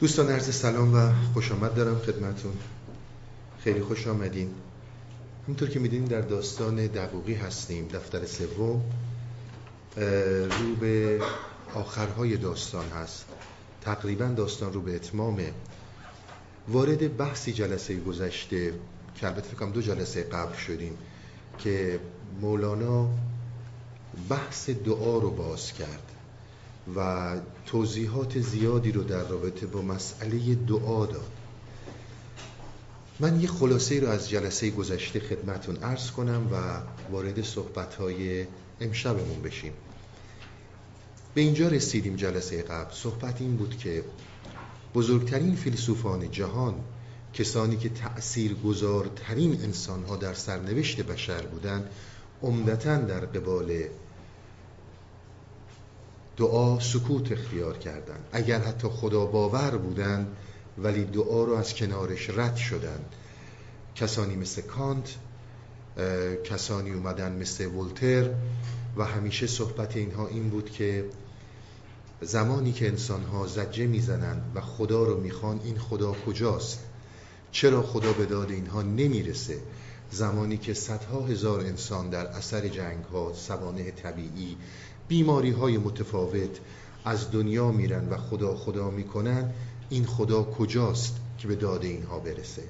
دوستان عرض سلام و خوش آمد دارم خدمتون خیلی خوش آمدین. همونطور که می‌دونیم در داستان دقوقی هستیم دفتر سوم رو به آخرهای داستان هست. تقریبا داستان رو به اتمامه. وارد بحثی جلسه گذشته که البته فکرم دو جلسه قبل شدیم که مولانا بحث دعا رو باز کرد. و توضیحات زیادی رو در رابطه با مسئله دعا داد. من یه خلاصه رو از جلسه گذشته خدمتون عرض کنم و وارد صحبتهای امشبمون بشیم. به اینجا رسیدیم جلسه قبل. صحبت این بود که بزرگترین فیلسوفان جهان کسانی که تأثیر گذارترین انسانها در سرنوشت بشر بودند عمدتا در قبال دعا سکوت اختیار کردند. اگر حتی خدا باور بودند ولی دعا رو از کنارش رد شدند. کسانی مثل کانت کسانی اومدن مثل ولتر و همیشه صحبت اینها این بود که زمانی که انسانها زجه می‌زنند و خدا رو می‌خوان این خدا کجاست؟ چرا خدا به داد اینها نمی‌رسه؟ زمانی که صدها هزار انسان در اثر جنگ ها سوانه طبیعی بیماری های متفاوت از دنیا میرن و خدا خدا می‌کنن. این خدا کجاست که به داد اینها برسه؟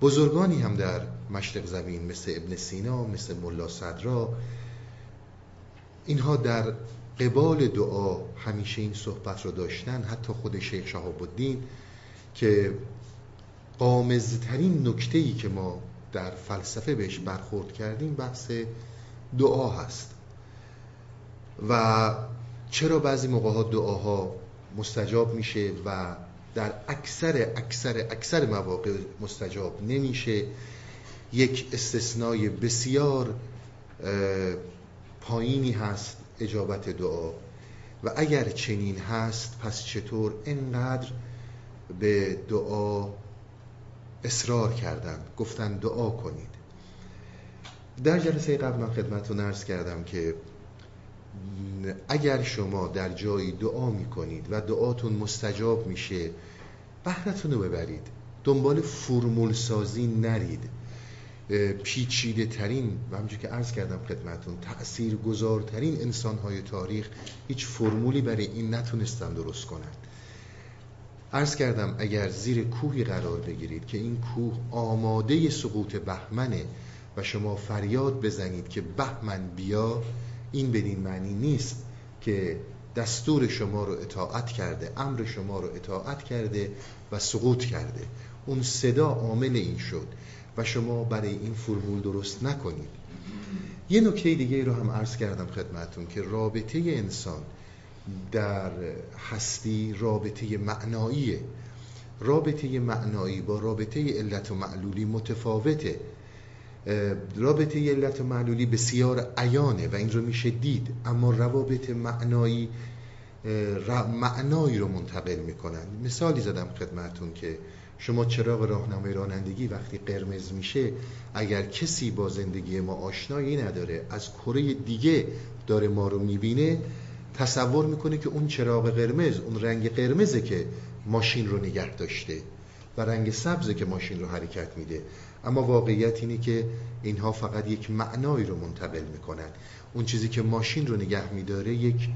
بزرگانی هم در مشرق زمین مثل ابن سینا مثل ملا صدرا اینها در قبال دعا همیشه این صحبت رو داشتن. حتی خود شیخ شهاب الدین که قامزترین نکته ای که ما در فلسفه بهش برخورد کردیم بحث دعا هست. و چرا بعضی موقع ها دعاها مستجاب میشه و در اکثر اکثر اکثر مواقع مستجاب نمیشه یک استثنای بسیار پایینی هست اجابت دعا. و اگر چنین هست پس چطور انقدر به دعا اصرار کردن؟ گفتن دعا کنید. در جلسه قبل من خدمتتون عرض کردم که اگر شما در جایی دعا می‌کنید و دعاتون مستجاب میشه بهرتون رو ببرید. دنبال فرمول سازی نرید. پیچیده ترین و که عرض کردم خدمتون تأثیر گذارترین انسان های تاریخ هیچ فرمولی برای این نتونستن درست کنند. عرض کردم اگر زیر کوهی قرار بگیرید که این کوه آماده سقوط بهمنه و شما فریاد بزنید که بهمن بیا این بدین معنی نیست که دستور شما رو اطاعت کرده امر شما رو اطاعت کرده و سقوط کرده. اون صدا عامل این شد و شما برای این فرمول درست نکنید. یه نکته دیگه رو هم عرض کردم خدمتون که رابطه انسان در هستی رابطه معناییه. رابطه معنایی با رابطه علت و معلولی متفاوته. رابطه علت و معلولی بسیار عیانه و این رو میشه دید. اما روابط معنایی معنایی رو منتقل می‌کنن. مثالی زدم خدمتون که شما چراغ راهنمای رانندگی وقتی قرمز میشه اگر کسی با زندگی ما آشنایی نداره از کره دیگه داره ما رو می‌بینه تصور می‌کنه که اون چراغ قرمز اون رنگ قرمزه که ماشین رو نگه داشته و رنگ سبزه که ماشین رو حرکت میده. اما واقعیت اینه که اینها فقط یک معنایی رو منتقل می‌کنن. اون چیزی که ماشین رو نگه میداره یک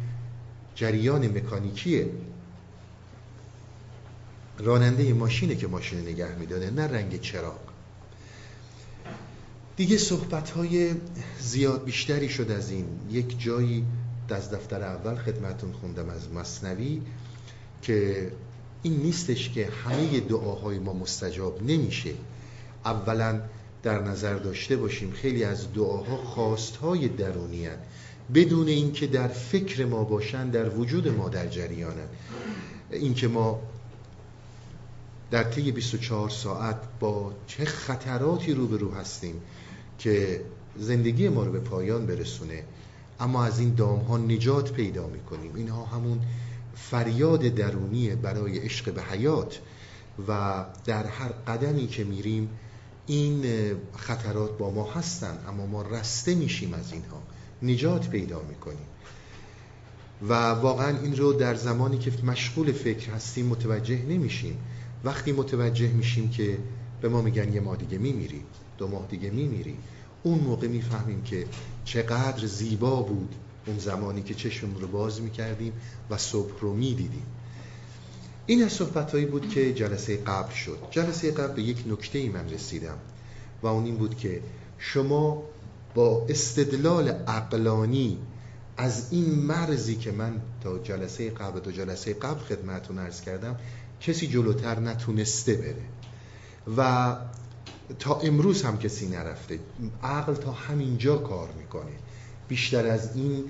جریان مکانیکیه. راننده ماشینه که ماشین نگه میداره نه رنگ چراغ. دیگه صحبت های زیاد بیشتری شد از این. یک جایی از دفتر اول خدمتون خوندم از مصنوی که این نیستش که همه دعاهای ما مستجاب نمیشه. اولا در نظر داشته باشیم خیلی از دعاها خواستهای درونی هن. بدون اینکه در فکر ما باشن در وجود ما در جریانن اینکه ما در طی 24 ساعت با چه خطراتی روبرو هستیم که زندگی ما رو به پایان برسونه اما از این دام ها نجات پیدا می‌کنیم اینها همون فریاد درونی برای عشق به حیات و در هر قدمی که میریم این خطرات با ما هستن اما ما رسته میشیم از اینها. نجات پیدا می‌کنیم. و واقعا این رو در زمانی که مشغول فکر هستیم متوجه نمیشیم. وقتی متوجه میشیم که به ما میگن یه ماه دیگه میمیری دو ماه دیگه میمیری اون موقع می‌فهمیم که چقدر زیبا بود اون زمانی که چشم رو باز می‌کردیم و صبح رو می‌دیدیم. این از صحبت بود که جلسه قبل شد. جلسه قبل به یک نکته ای من رسیدم و اون این بود که شما با استدلال عقلانی از این مرزی که من تا جلسه قبل تا جلسه قبل خدمتون ارز کردم کسی جلوتر نتونسته بره. و تا امروز هم کسی نرفته. عقل تا همینجا کار می‌کنه. بیشتر از این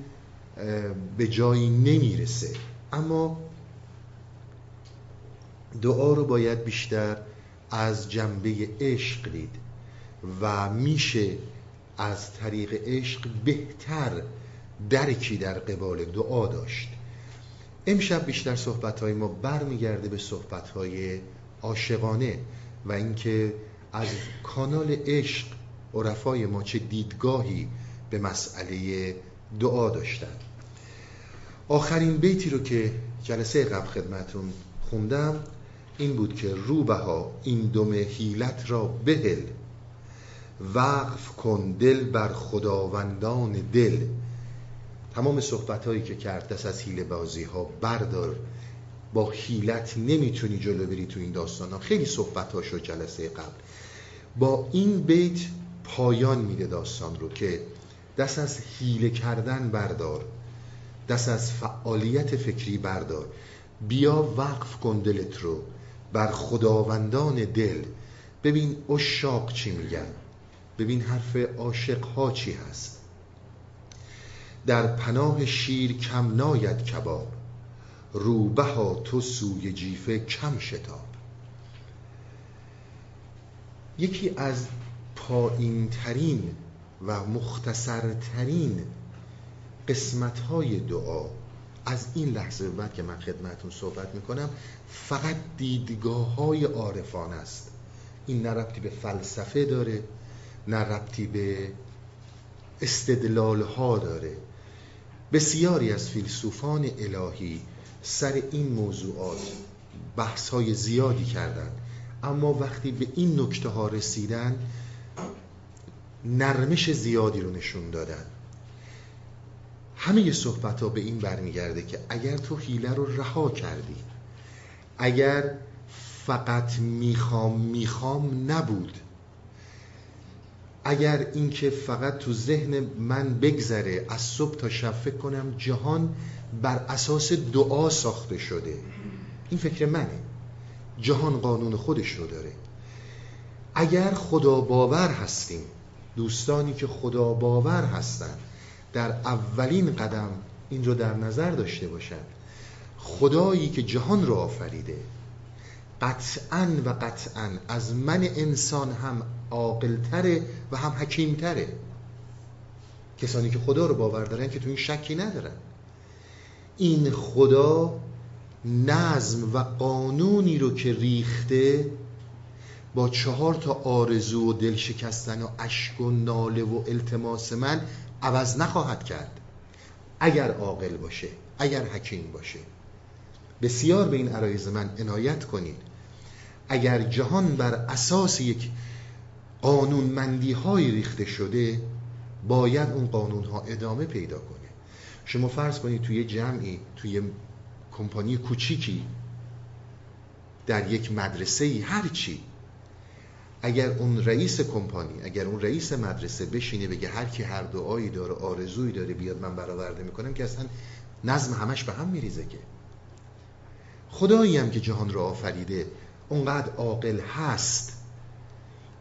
به جایی نمی‌رسه. اما دعا رو باید بیشتر از جنبه عشق دید و میشه از طریق عشق بهتر درکی در قبال دعا داشت. امشب بیشتر صحبتهای ما برمیگرده به صحبتهای عاشقانه و اینکه از کانال عشق عرفای ما چه دیدگاهی به مسئله دعا داشتن. آخرین بیتی رو که جلسه قبل خدمتون خوندم این بود که روبها این دم حیلت را بهل. وقف کن دل بر خداوندان دل. تمام صحبت هایی که کرد دست از حیل بازی ها بردار با حیلت نمی‌تونی جلو بری تو این داستان ها خیلی صحبت ها شد جلسه قبل. با این بیت پایان میده داستان رو که دست از حیله کردن بردار دست از فعالیت فکری بردار. بیا وقف کن دلت رو. خداوندان دل. ببین اشاق چی میگن. ببین حرف عاشق ها چی هست. در پناه شیر کم ناید کباب. روبه تو سوی جیفه کم شتاب. یکی از پایین ترین و مختصرترین قسمت های دعا از این لحظه بعد که من خدمتون صحبت می‌کنم فقط دیدگاه های عارفان است. این نه ربطی به فلسفه داره نه ربطی به استدلال ها داره. بسیاری از فیلسوفان الهی سر این موضوعات بحث های زیادی کردند. اما وقتی به این نکته ها رسیدن نرمش زیادی رو نشون دادن. همه صحبت ها به این برمیگرده که اگر تو حیله رو رها کردی اگر فقط می‌خوام می‌خوام نبود. اگر اینکه فقط تو ذهن من بگذره از صبح تا شب فکر کنم جهان بر اساس دعا ساخته شده. این فکر منه. جهان قانون خودش رو داره. اگر خدا باور هستیم دوستانی که خدا باور هستند در اولین قدم این رو در نظر داشته باشند خدایی که جهان رو آفریده قطعا و قطعا از من انسان هم عاقلتره و هم حکیمتره. کسانی که خدا رو باور دارن که تو این شکی ندارن. این خدا نظم و قانونی رو که ریخته با چهار تا آرزو و دل شکستن و اشک و ناله و التماس من عوض نخواهد کرد. اگر عاقل باشه اگر حکیم باشه. بسیار به این عرایز من عنایت کنید. اگر جهان بر اساس یک قانونمندی های ریخته شده باید اون قانون ها ادامه پیدا کنه. شما فرض کنید توی جمعی توی کمپانی کوچیکی در یک مدرسه هر چی اگر اون رئیس کمپانی اگر اون رئیس مدرسه بشینه بگه هر کی هر دعایی داره آرزویی داره بیاد من برآورده می‌کنم که اصلا نظم همش به هم میریزه که. خدایی هم که جهان را آفریده اونقدر عاقل هست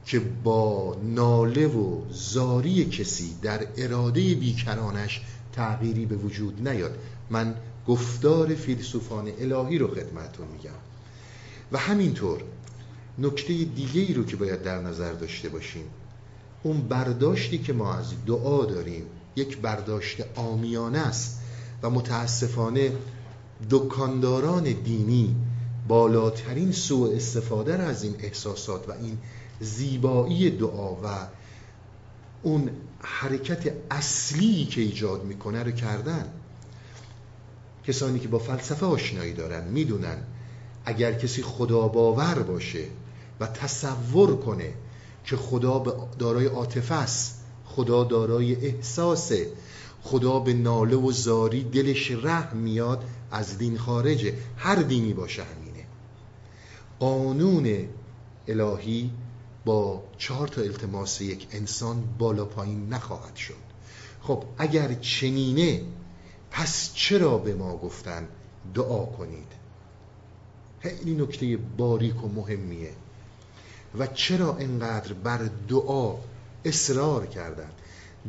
که با ناله و زاری کسی در اراده بیکرانش تغییری به وجود نیاد. من گفتار فیلسوفان الهی رو خدمتون میگم. و همینطور نکته دیگه ای رو که باید در نظر داشته باشیم. اون برداشتی که ما از دعا داریم یک برداشت آمیانه است و متاسفانه دکانداران دینی بالاترین سوء استفاده را از این احساسات و این زیبایی دعا و اون حرکت اصلی که ایجاد می‌کنه رو کردن. کسانی که با فلسفه آشنایی دارن می‌دونن اگر کسی خدا باور باشه و تصور کنه که خدا دارای عاطفه است. خدا دارای احساسه. خدا به ناله و زاری دلش رحم میاد از دین خارجه. هر دینی باشه همینه. قانون الهی با چهار تا التماس یک انسان بالا پایین نخواهد شد. خب اگر چنینه پس چرا به ما گفتن دعا کنید؟ خیلی نکته باریک و مهمیه. و چرا اینقدر بر دعا اصرار کردند؟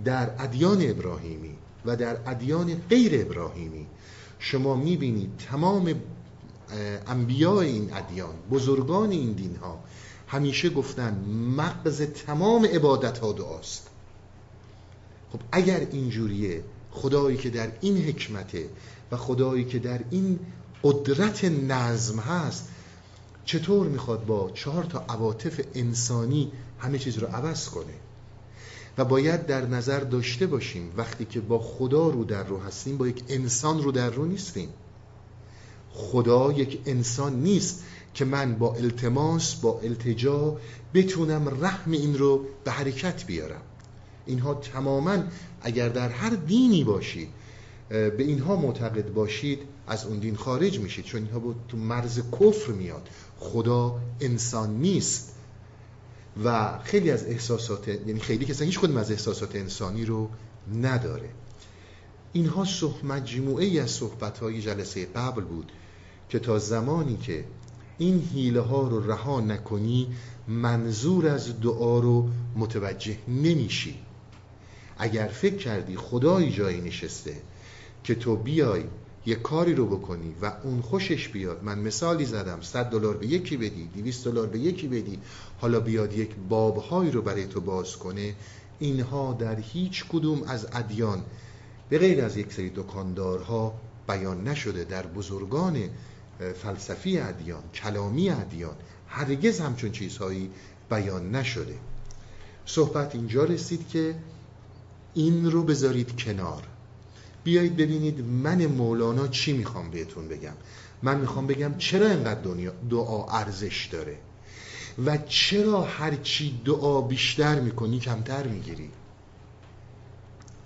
در ادیان ابراهیمی و در ادیان غیر ابراهیمی شما می‌بینید تمام انبیاء این ادیان بزرگان این دین ها همیشه گفتن مغز تمام عبادت ها دعاست. خب اگر اینجوریه خدایی که در این حکمته و خدایی که در این قدرت نظم هست چطور می‌خواد با چهار تا عواطف انسانی همه چیز رو عوض کنه؟ و باید در نظر داشته باشیم وقتی که با خدا رو در رو هستیم با یک انسان رو در رو نیستیم. خدا یک انسان نیست که من با التماس با التجا بتونم رحم این رو به حرکت بیارم. اینها تماما اگر در هر دینی باشید به اینها معتقد باشید از اون دین خارج میشید. چون اینها تو مرز کفر میاد. خدا انسان نیست. و خیلی از احساسات یعنی خیلی کسا هیچ کدوم از احساسات انسانی رو نداره. اینها مجموعه ای از صحبت های جلسه قبل بود که تا زمانی که این حیله ها رو رها نکنی منظور از دعا رو متوجه نمیشی. اگر فکر کردی خدایی جایی نشسته که تو بیای یه کاری رو بکنی و اون خوشش بیاد. من مثالی زدم. 100 دلار به یکی بدی 200 دلار به یکی بدی. حالا بیاد یک بابهایی رو برای تو باز کنه. اینها در هیچ کدوم از ادیان به غیر از یک سری دکاندارها بیان نشده. در بزرگان فلسفی ادیان کلامی ادیان هرگز همچون چیزهایی بیان نشده. صحبت اینجا رسید که این رو بذارید کنار. بیایید ببینید من مولانا چی می‌خوام بهتون بگم؟ من می‌خوام بگم چرا اینقدر دنیا دعا ارزش داره؟ و چرا هرچی دعا بیشتر می‌کنی کمتر می‌گیری؟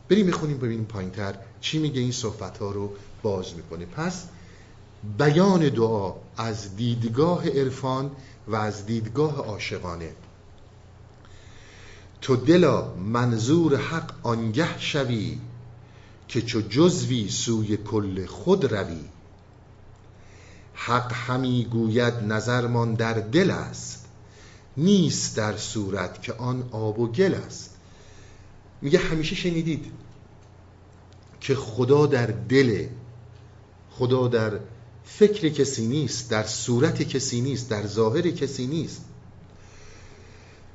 بریم می‌خونیم ببینیم پایینتر چی میگه این صحبت ها رو باز می‌کنه. پس بیان دعا از دیدگاه عرفان و از دیدگاه عاشقانه. تو دلا منظور حق آنگه شوی که چو جزوی سوی کل خود روی. حق همی گوید نظرمان در دل است نیست در صورت که آن آب و گل است. میگه همیشه شنیدید که خدا در دل خدا در فکر کسی نیست در صورت کسی نیست در ظاهر کسی نیست.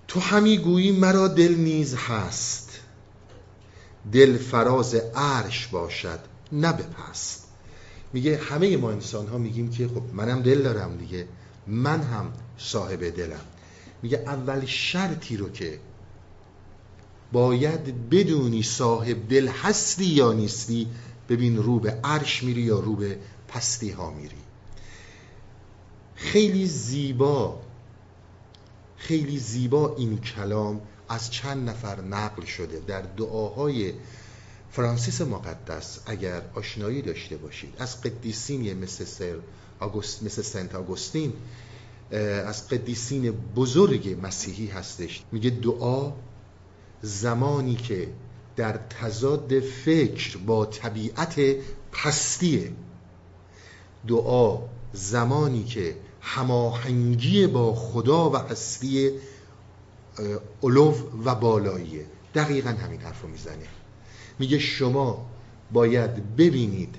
تو همی گویی مرا دل نیز هست. دل فراز عرش باشد نه پست. میگه همه ما انسان ها میگیم که خب منم دل دارم دیگه من هم صاحب دلم. میگه اول شرطی رو که باید بدونی صاحب دل هستی یا نیستی ببین رو به عرش میری یا رو به پستی ها میری. خیلی زیبا خیلی زیبا این کلام از چند نفر نقل شده در دعاهای فرانسیس مقدس اگر آشنایی داشته باشید. از قدیسین مثل سر آگوست مثل سنت آگوستین از قدیسین بزرگ مسیحی هستش. میگه دعا زمانی که در تضاد فکر با طبیعت پستیه. دعا زمانی که هماهنگی با خدا و هستی علو و بالاییه. دقیقا همین حرف رو می‌زنه. میگه شما باید ببینید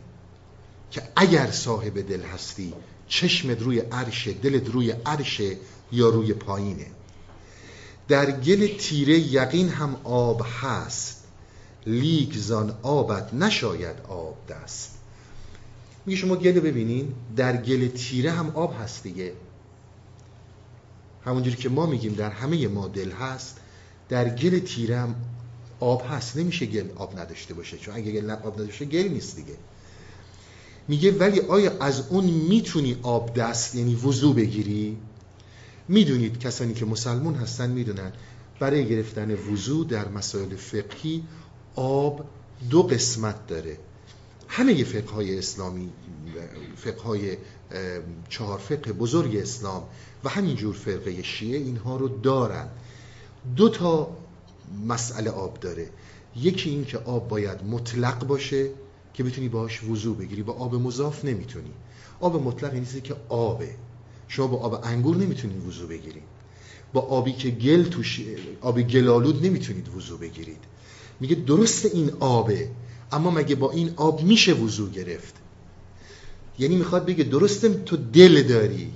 که اگر صاحب دل هستی چشمت روی عرشه دلت روی عرشه یا روی پایینه. در گل تیره یقین هم آب هست. لیک زان آبت نشاید آب دست. میگه شما گل ببینین در گل تیره هم آب هست دیگه. همونجوری که ما میگیم در همه ما دل هست در گل تیره هم آب هست. نمیشه گل آب نداشته باشه چون اگه گل آب نداشته گل نیست دیگه. میگه ولی آیا از اون می‌تونی آب دست یعنی وضو بگیری؟ می‌دونید کسانی که مسلمون هستن می‌دونن برای گرفتن وضو در مسائل فقهی آب دو قسمت داره. همه فقه های اسلامی فقه های چهار فقه بزرگ اسلام و همینجور فرقه شیعه اینها رو دارن. دو تا مسئله آب داره. یکی این که آب باید مطلق باشه که بتونی باهاش وضو بگیری. با آب مضاف نمی‌تونی. آب مطلق نیست که آبه. شما با آب انگور نمی‌تونید وضو بگیرید با آبی که گل توش آب گلالود نمی‌تونید وضو بگیرید. میگه درست این آبه اما مگه با این آب میشه وضو گرفت؟ یعنی می‌خواد بگه درست تو دل داری.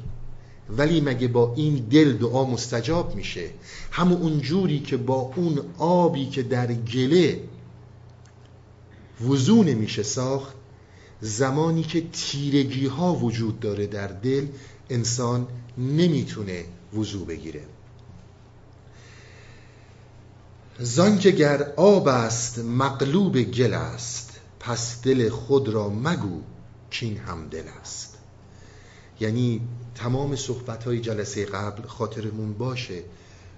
ولی مگه با این دل دعا مستجاب میشه؟ همون اون جوری که با اون آبی که در گله وضو نمیشه ساخت زمانی که تیرگی ها وجود داره در دل انسان نمی‌تونه وضو بگیره. زانکه گر آب است مقلوب گل است پس دل خود را مگو کین هم دل است. یعنی تمام صحبت های جلسه قبل خاطرمون باشه.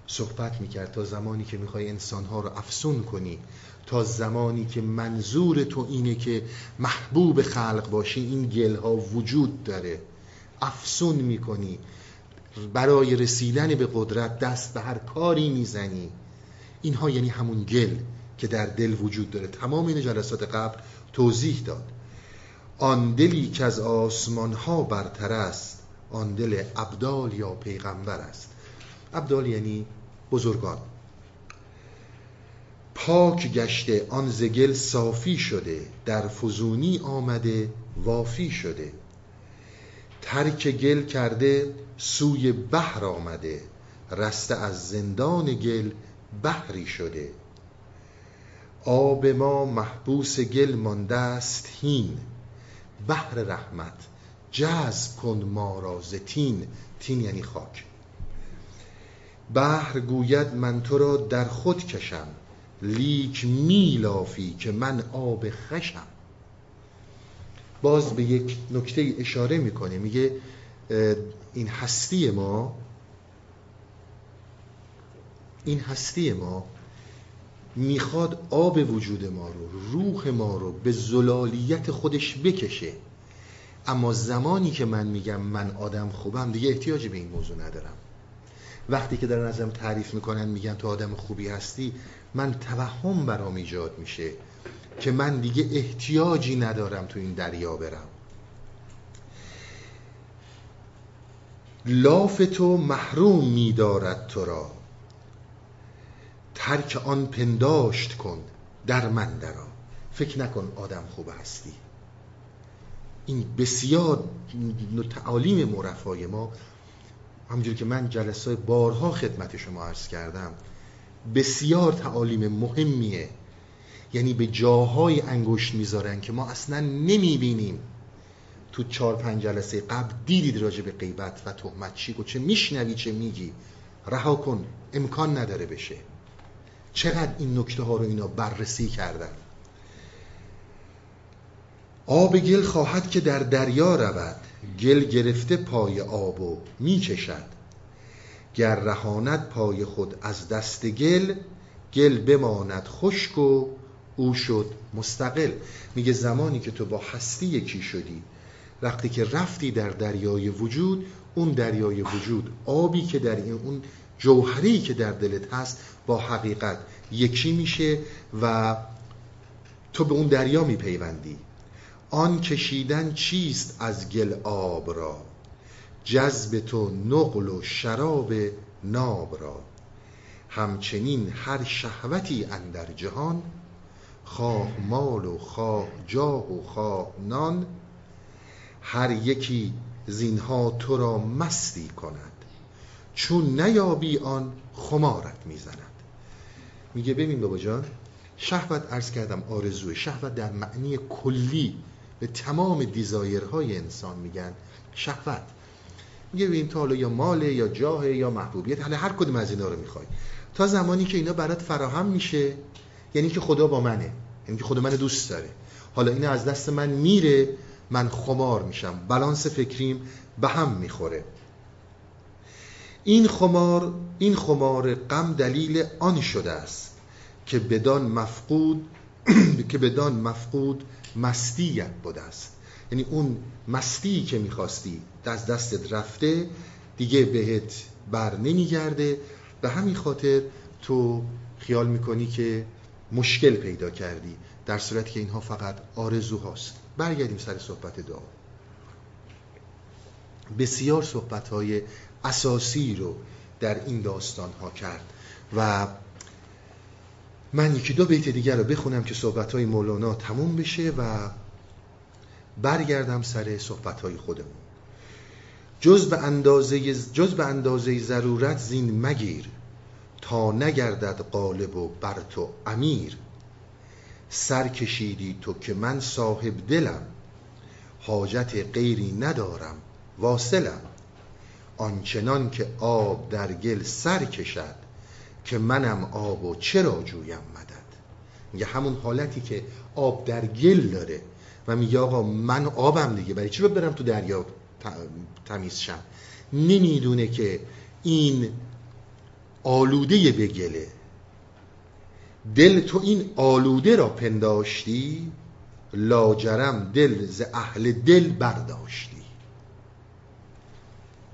صحبت می‌کرد تا زمانی که می‌خوای انسانها رو افسون کنی تا زمانی که منظور تو اینه که محبوب خلق باشی این گل ها وجود داره. افسون می‌کنی. برای رسیدن به قدرت دست به هر کاری می‌زنی. اینها یعنی همون گل که در دل وجود داره. تمام این جلسات قبل توضیح داد. آن دلی که از آسمان ها برتر است آن دل ابدال یا پیغمبر است. ابدال یعنی بزرگان. پاک گشته آن زگل صافی شده در فزونی آمده وافی شده. ترک گل کرده سوی بحر آمده رسته از زندان گل بحری شده. آب ما محبوس گل مانده است هین بحر رحمت. جذب کن ما را تین. تین یعنی خاک. بحر گوید من تو را در خود کشم. لیک میلافی که من آب خشم باز به یک نکته اشاره می‌کنه. میگه این هستی ما این هستی ما می‌خواد آب وجود ما رو روح ما رو به زلالیت خودش بکشه. اما زمانی که من میگم من آدم خوبم دیگه احتیاجی به این موضوع ندارم. وقتی که دارن ازم تعریف می‌کنن میگن تو آدم خوبی هستی من توهم برام ایجاد میشه که من دیگه احتیاجی ندارم تو این دریا برم. لاف تو محروم میدارد تو را. ترک آن پنداشت کن در من درا. فکر نکن آدم خوب هستی. این بسیار تعالیم مرفای ما همجور که من جلسه بارها خدمت شما عرض کردم بسیار تعالیم مهمیه. یعنی به جاهای انگشت می‌ذارن که ما اصلا نمی‌بینیم تو چهار پنج جلسه قبل دیدید راجع به غیبت و تهمت چی و چه میشنوی چه میگی. رها کن امکان نداره بشه. چقدر این نکته ها رو اینا بررسی کردن؟ آب گل خواهد که در دریا رود گل گرفته پای آب و میچشد گر رهاند پای خود از دست گل گل بماند خشک و او شد مستقل. میگه زمانی که تو با هستی یکی شدی وقتی که رفتی در دریای وجود اون دریای وجود آبی که در این اون جوهری که در دلت هست با حقیقت یکی میشه و تو به اون دریا میپیوندی. آن کشیدن چیست از گل آب را؟ جذب تو نقل و شراب ناب را. همچنین هر شهوتی اندر جهان خواه مال و خواه جاه و خواه نان هر یکی زینها تو را مستی کند. چون نیابی آن خمارت می‌زند. میگه ببین بابا جان شهوت عرض کردم آرزوه. شهوت در معنی کلی به تمام دیزایرهای انسان میگن شهوت. میگه ببین تا حالا یا ماله یا جاه یا محبوبیت حالا هر کدوم از اینا رو می‌خوای. تا زمانی که اینا برات فراهم میشه یعنی که خدا با منه یعنی که خدا من دوست داره. حالا این از دست من میره من خمار میشم. بالانس فکریم به هم می‌خوره. این خمار این خمار غم دلیل آن شده است که بدان مفقود که بدان مفقود مستیت بوده است. یعنی اون مستی که می‌خواستی از دستت رفته دیگه بهت بر نمیگرده. به همین خاطر تو خیال می‌کنی که مشکل پیدا کردی در صورتی که اینها فقط آرزو هاست برگردیم سر صحبت دعا. بسیار صحبت های اساسی رو در این داستان ها کرد و من یکی دو بیت دیگر رو بخونم که صحبت های مولانا تموم بشه و برگردم سر صحبت های خودمون. جز به اندازه جز به اندازه ضرورت زین مگیر تا نگردد قالب و بر تو امیر. سر کشیدی تو که من صاحب دلم حاجت غیری ندارم واصلم. آنچنان که آب در گل سر کشد که منم آب و چرا جویم مدد؟ میگه همون حالتی که آب در گل داره. و میگه آقا من آبم دیگه برای چی برم تو دریا تمیز شم؟ نمی‌دونه که این آلوده به گله دل تو این آلوده را پنداشتی لاجرم دل ز اهل دل برداشتی.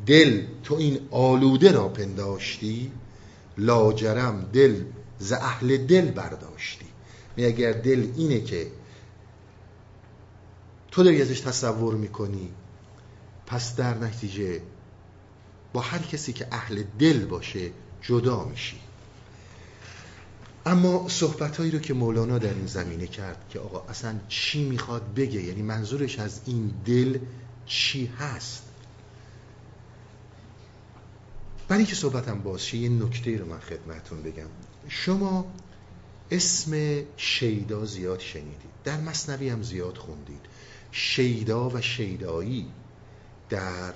دل تو این آلوده را پنداشتی لاجرم دل ز اهل دل برداشتی. می اگر دل اینه که تو داری ازش تصور می‌کنی پس در نتیجه با هر کسی که اهل دل باشه جدا میشی. اما صحبت هایی رو که مولانا در این زمینه کرد که آقا اصلا چی می‌خواد بگه یعنی منظورش از این دل چی هست؟ برای اینکه صحبتم باز یه نکته رو من خدمتون بگم. شما اسم شیدا زیاد شنیدید. در مصنوی هم زیاد خوندید. شیدا و شیدایی در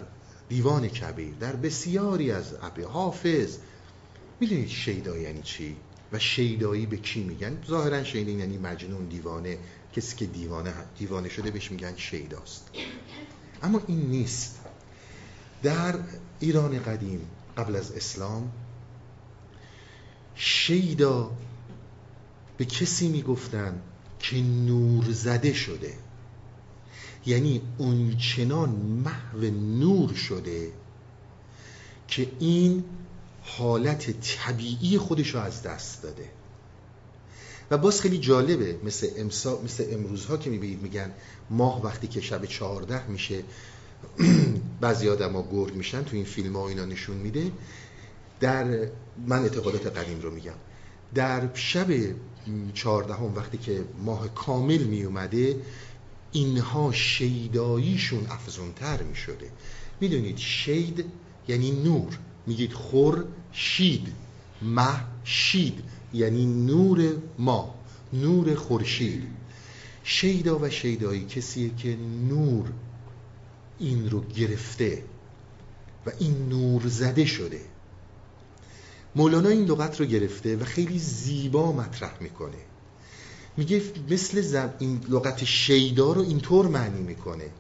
دیوان کبیر در بسیاری از عبی حافظ. می‌دونید شیدا یعنی چی؟ و شیدایی به کی میگن؟ ظاهرا شیدا یعنی مجنون دیوانه. کسی که دیوانه دیوانه شده بهش میگن شیداست. اما این نیست. در ایران قدیم قبل از اسلام شیدا به کسی می‌گفتن که نور زده شده. یعنی اونچنان محو نور شده که این حالت طبیعی خودش رو از دست داده. و باز خیلی جالبه مثل, امسا، مثل امروزها که می‌بینید میگن ماه وقتی که شب چهارده میشه بعضی آدم ها گرگ میشن تو این فیلم ها اینا نشون میده. در من اعتقادات قدیم رو میگم. در شب چهاردهم وقتی که ماه کامل میومده اینها شیداییشون افزونتر می‌شده. می‌دونید شید یعنی نور. میگید خور شید. مه شید. یعنی نور ما. نور خورشید. شیدا و شیدایی کسیه که نور این رو گرفته و این نور زده شده. مولانا این لغت رو گرفته و خیلی زیبا مطرح می‌کنه. میگه مثل زم... این لغت شیدا رو اینطور معنی می‌کنه.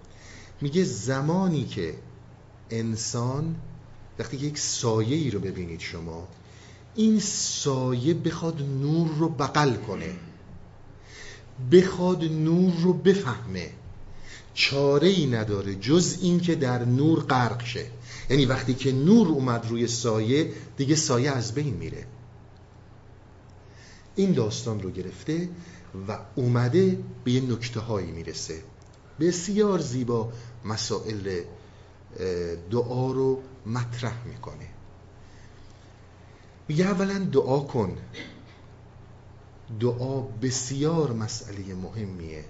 میگه زمانی که انسان وقتی یک سایه ای رو ببینید شما این سایه بخواد نور رو بغل کنه. بخواد نور رو بفهمه. چاره ای نداره جز این که در نور غرق شه. یعنی وقتی که نور اومد روی سایه دیگه سایه از بین میره. این داستان رو گرفته و اومده به یه نکته هایی می‌رسه. بسیار زیبا مسائل دعا رو مطرح می‌کنه. میگه اولا دعا کن. دعا بسیار مسئله مهمیه.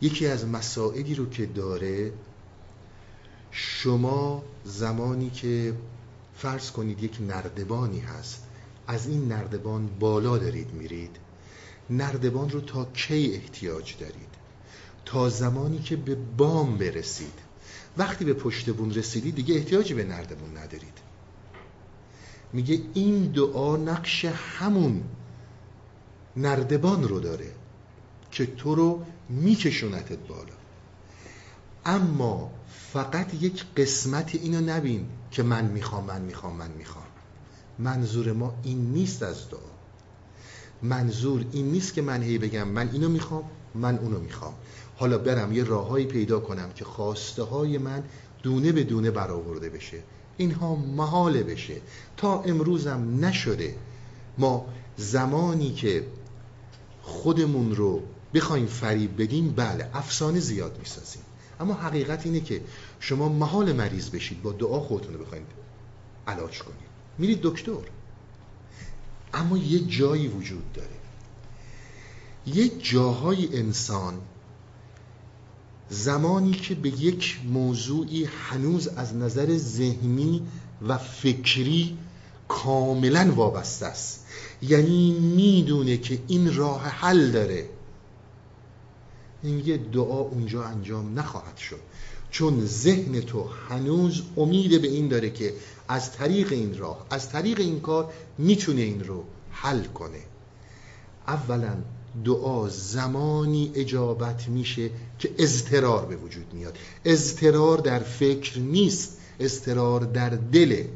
یکی از مسائلی رو که داره شما زمانی که فرض کنید یک نردبانی هست از این نردبان بالا دارید میرید نردبان رو تا کی احتیاج دارید؟ تا زمانی که به بام برسید. وقتی به پشت بون رسیدید دیگه احتیاجی به نردبون ندارید. میگه این دعا نقش همون نردبان رو داره که تو رو میکشونتت بالا. اما فقط یک قسمت اینو نبین که من می‌خوام من می‌خوام من می‌خوام. منظور ما این نیست از دعا منظور این نیست که من هی بگم من اینو می‌خوام من اونو می‌خوام. حالا برم یه راههایی پیدا کنم که خواسته های من دونه به دونه برآورده بشه. اینها محاله بشه. تا امروزم نشده. ما زمانی که خودمون رو بخوایم فریب بدیم بله افسانه زیاد می‌سازیم. اما حقیقت اینه که شما محال مریض بشید با دعا خودتون رو بخواید علاج کنید. میرید دکتر. اما یه جایی وجود داره. یه جاهای انسان زمانی که به یک موضوعی هنوز از نظر ذهنی و فکری کاملا وابسته است. یعنی می‌دونه که این راه حل داره. این یه دعا اونجا انجام نخواهد شد. چون ذهن تو هنوز امید به این داره که از طریق این راه از طریق این کار می‌تونه این رو حل کنه. اولا دعا زمانی اجابت میشه که اضطرار به وجود میاد. اضطرار در فکر نیست اضطرار در دله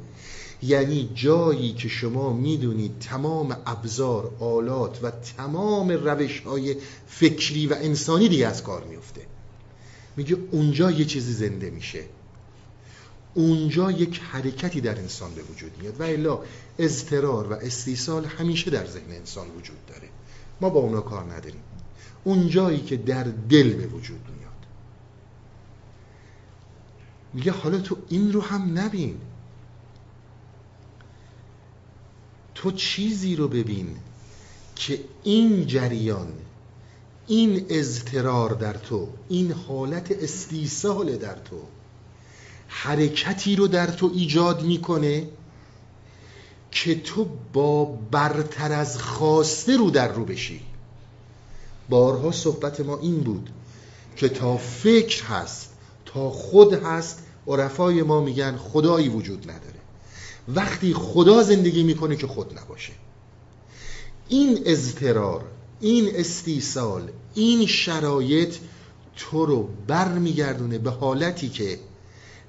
یعنی جایی که شما می‌دونید تمام ابزار آلات و تمام روش های فکری و انسانی دیگه از کار میفته میگه اونجا یه چیزی زنده میشه. اونجا یک حرکتی در انسان به وجود میاد و الا اضطرار و استیصال همیشه در ذهن انسان وجود داره. ما با اونا کار نداریم. اون جایی که در دل به وجود میاد. میگه حالا تو این رو هم نبین. تو چیزی رو ببین که این جریان این اضطرار در تو این حالت استیصال در تو حرکتی رو در تو ایجاد می‌کنه که تو با برتر از خواسته رو در رو بشی. بارها صحبت ما این بود که تا فکر هست تا خود هست عرفای ما میگن خدایی وجود نداره. وقتی خدا زندگی می‌کنه که خود نباشه. این اضطرار این استیصال این شرایط تو رو بر میگردونه به حالتی که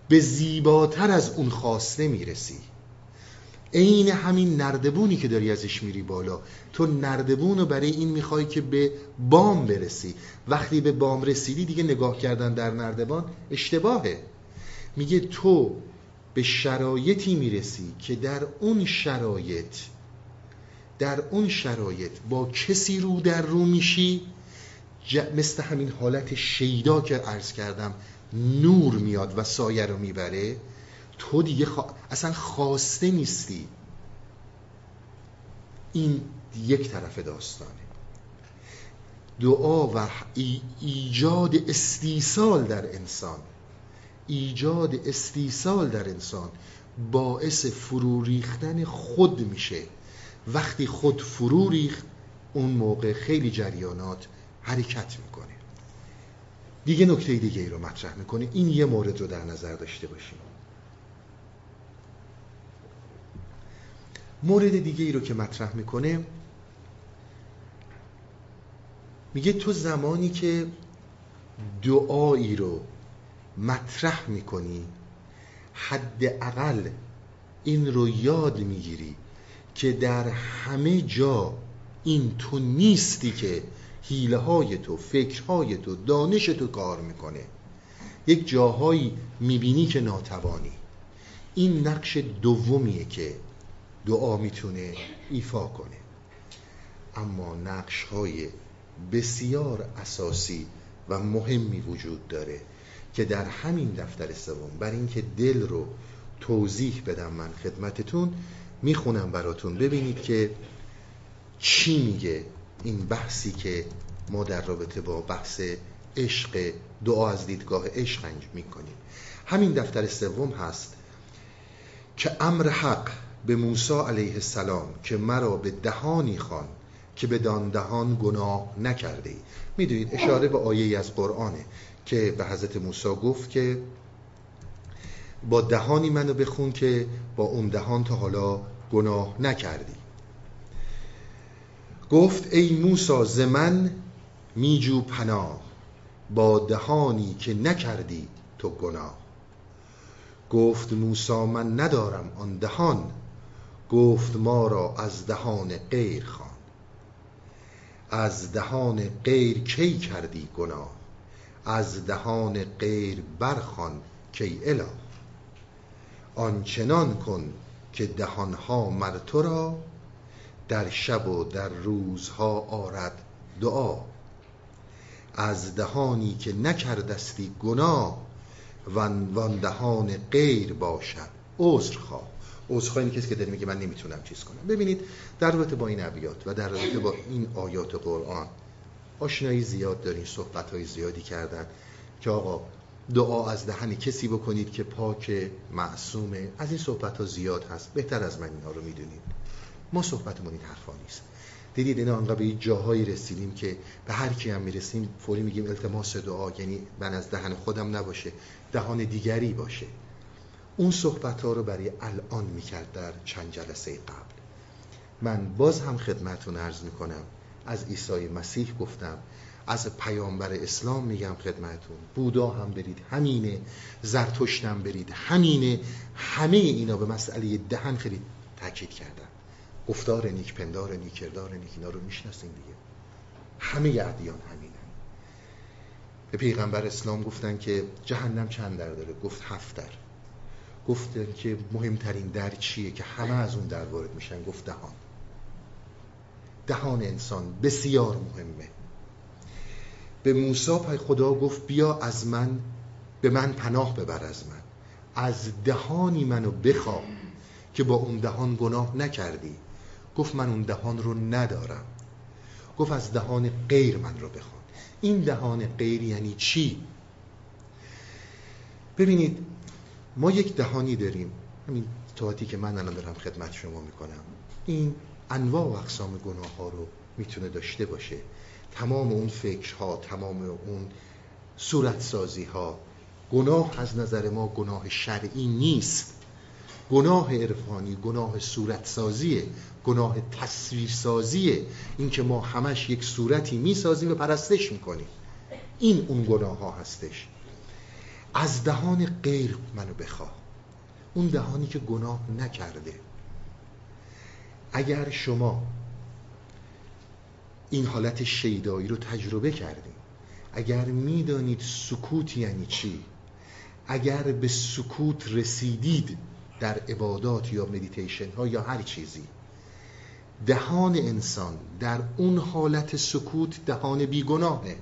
به زیباتر از اون خواسته می‌رسی. عین همین نردبونی که داری ازش میری بالا. تو نردبون رو برای این می‌خوای که به بام برسی. وقتی به بام رسیدی دیگه نگاه کردن در نردبان اشتباهه. میگه تو به شرایطی می‌رسی که در اون شرایط در اون شرایط با کسی رو در رو میشی. مثل همین حالت شیدا که عرض کردم نور میاد و سایه رو می‌بره. تو دیگه اصلا خواسته نیستی. این یک طرف داستانه. دعا و ایجاد استیصال در انسان. ایجاد استیصال در انسان باعث فرو ریختن خود میشه. وقتی خود فرو ریخت اون موقع خیلی جریانات حرکت می‌کنه. دیگه نکته دیگه ای رو مطرح می‌کنه. این یه مورد رو در نظر داشته باشیم. مورد دیگه ای رو که مطرح می‌کنه میگه تو زمانی که دعایی رو مطرح می‌کنی. حداقل این رو یاد می‌گیری که در همه جا این تو نیستی که حیله های تو فکرهای تو دانش تو کار می‌کنه. یک جاهایی می‌بینی که ناتوانی. این نقش دومیه که دعا می‌تونه ایفا کنه. اما نقش های بسیار اساسی و مهمی وجود داره. که در همین دفتر سوم بر اینکه دل رو توضیح بدم من خدمتتون می‌خونم براتون. ببینید که چی میگه این بحثی که ما در رابطه با بحث عشق دعا از دیدگاه عشق انجام می‌کنیم. همین دفتر سوم هست که امر حق به موسی علیه السلام که مرا به دهانی خوان که به دان دهان گناه نکرده ای. می‌دونید اشاره به آیه از قرآنه. که به حضرت موسی گفت که با دهانی منو بخون که با اون دهان تا حالا گناه نکردی. گفت ای موسا ز میجو پناه. با دهانی که نکردی تو گناه. گفت موسا من ندارم آن دهان. گفت ما را از دهان غیر خوان. از دهان غیر کی کردی گناه؟ از دهان غیر برخوان کی اله. آنچنان کن که دهانها مر تو را در شب و در روزها آرد دعا. از دهانی که نکردستی گناه وان دهان غیر باشد عذر خواه عذرخواهی کسی که داره میگه من نمی‌تونم چیز کنم. ببینید در رابطه با این ابیات و در رابطه با این آیات قرآن آشنایی زیاد دارین صحبت های زیادی کردن که آقا دعا از دهن کسی بکنید که پاک معصومه از این صحبت ها زیاد هست. بهتر از من اینا رو می‌دونید. ما صحبتمون این حرفا نیست. دیدید اینا انقدر به جاهایی رسیدیم که به هر کی هم می‌رسیم فوری میگیم التماس دعا یعنی من از دهن خودم نباشه دهان دیگری باشه. اون صحبت ها رو برای الان می‌کرد در چند جلسه قبل. من باز هم خدمتون عرض می‌کنم. از عیسی مسیح گفتم. از پیامبر اسلام میگم خدمتون بودا هم برید همینه زرتشتم برید همینه. همه اینا به مسئله دهن خیلی تاکید کردن. گفتار نیک پندار نیک کردار نیک اینا رو می‌شناسیم دیگه. همه ادیان همینه به پیغمبر اسلام گفتن که جهنم چند در داره؟ گفت هفت در. گفتن که مهمترین در چیه که همه از اون در وارد میشن؟ گفت دهان. دهان انسان بسیار مهمه. به موسی پای خدا گفت بیا از من به من پناه ببر از من. از دهانی منو بخواه که با اون دهان گناه نکردی. گفت من اون دهان رو ندارم. گفت از دهان غیر من رو بخوان. این دهان غیر یعنی چی؟ ببینید ما یک دهانی داریم. همین تواتی که من الان دارم خدمت شما می‌کنم. این انواع و اقسام گناه ها رو می‌تونه داشته باشه. تمام اون فکرها تمام اون صورت سازی ها گناه از نظر ما گناه شرعی نیست. گناه عرفانی گناه صورت سازیه گناه تصویر سازیه این که ما همش یک صورتی می‌سازیم و پرستش می‌کنیم. این اون گناه ها هستش. از دهان غیر منو بخواه. اون دهانی که گناه نکرده. اگر شما این حالت شیدایی رو تجربه کردید اگر می‌دانید سکوت یعنی چی اگر به سکوت رسیدید در عبادات یا مدیتیشن ها یا هر چیزی دهان انسان در اون حالت سکوت دهان بیگناهه.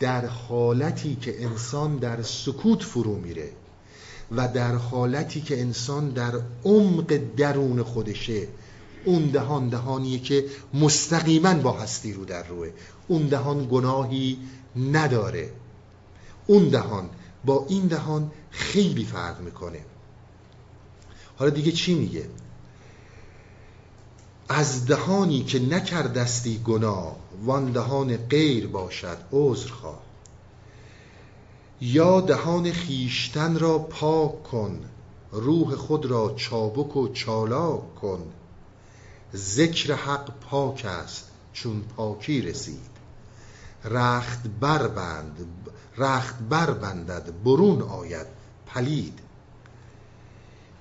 در حالتی که انسان در سکوت فرو میره و در حالتی که انسان در عمق درون خودشه اون دهان دهانیه که مستقیما با هستی رو در روه. اون دهان گناهی نداره. اون دهان با این دهان خیلی فرق می‌کنه. حالا دیگه چی میگه؟ از دهانی که نکردستی گناه وان دهان غیر باشد عذر خواه یا دهان خیشتن را پاک کن روح خود را چابک و چالاک کن. ذکر حق پاک است چون پاکی رسید. رخت بربند رخت بربندد برون آید پلید.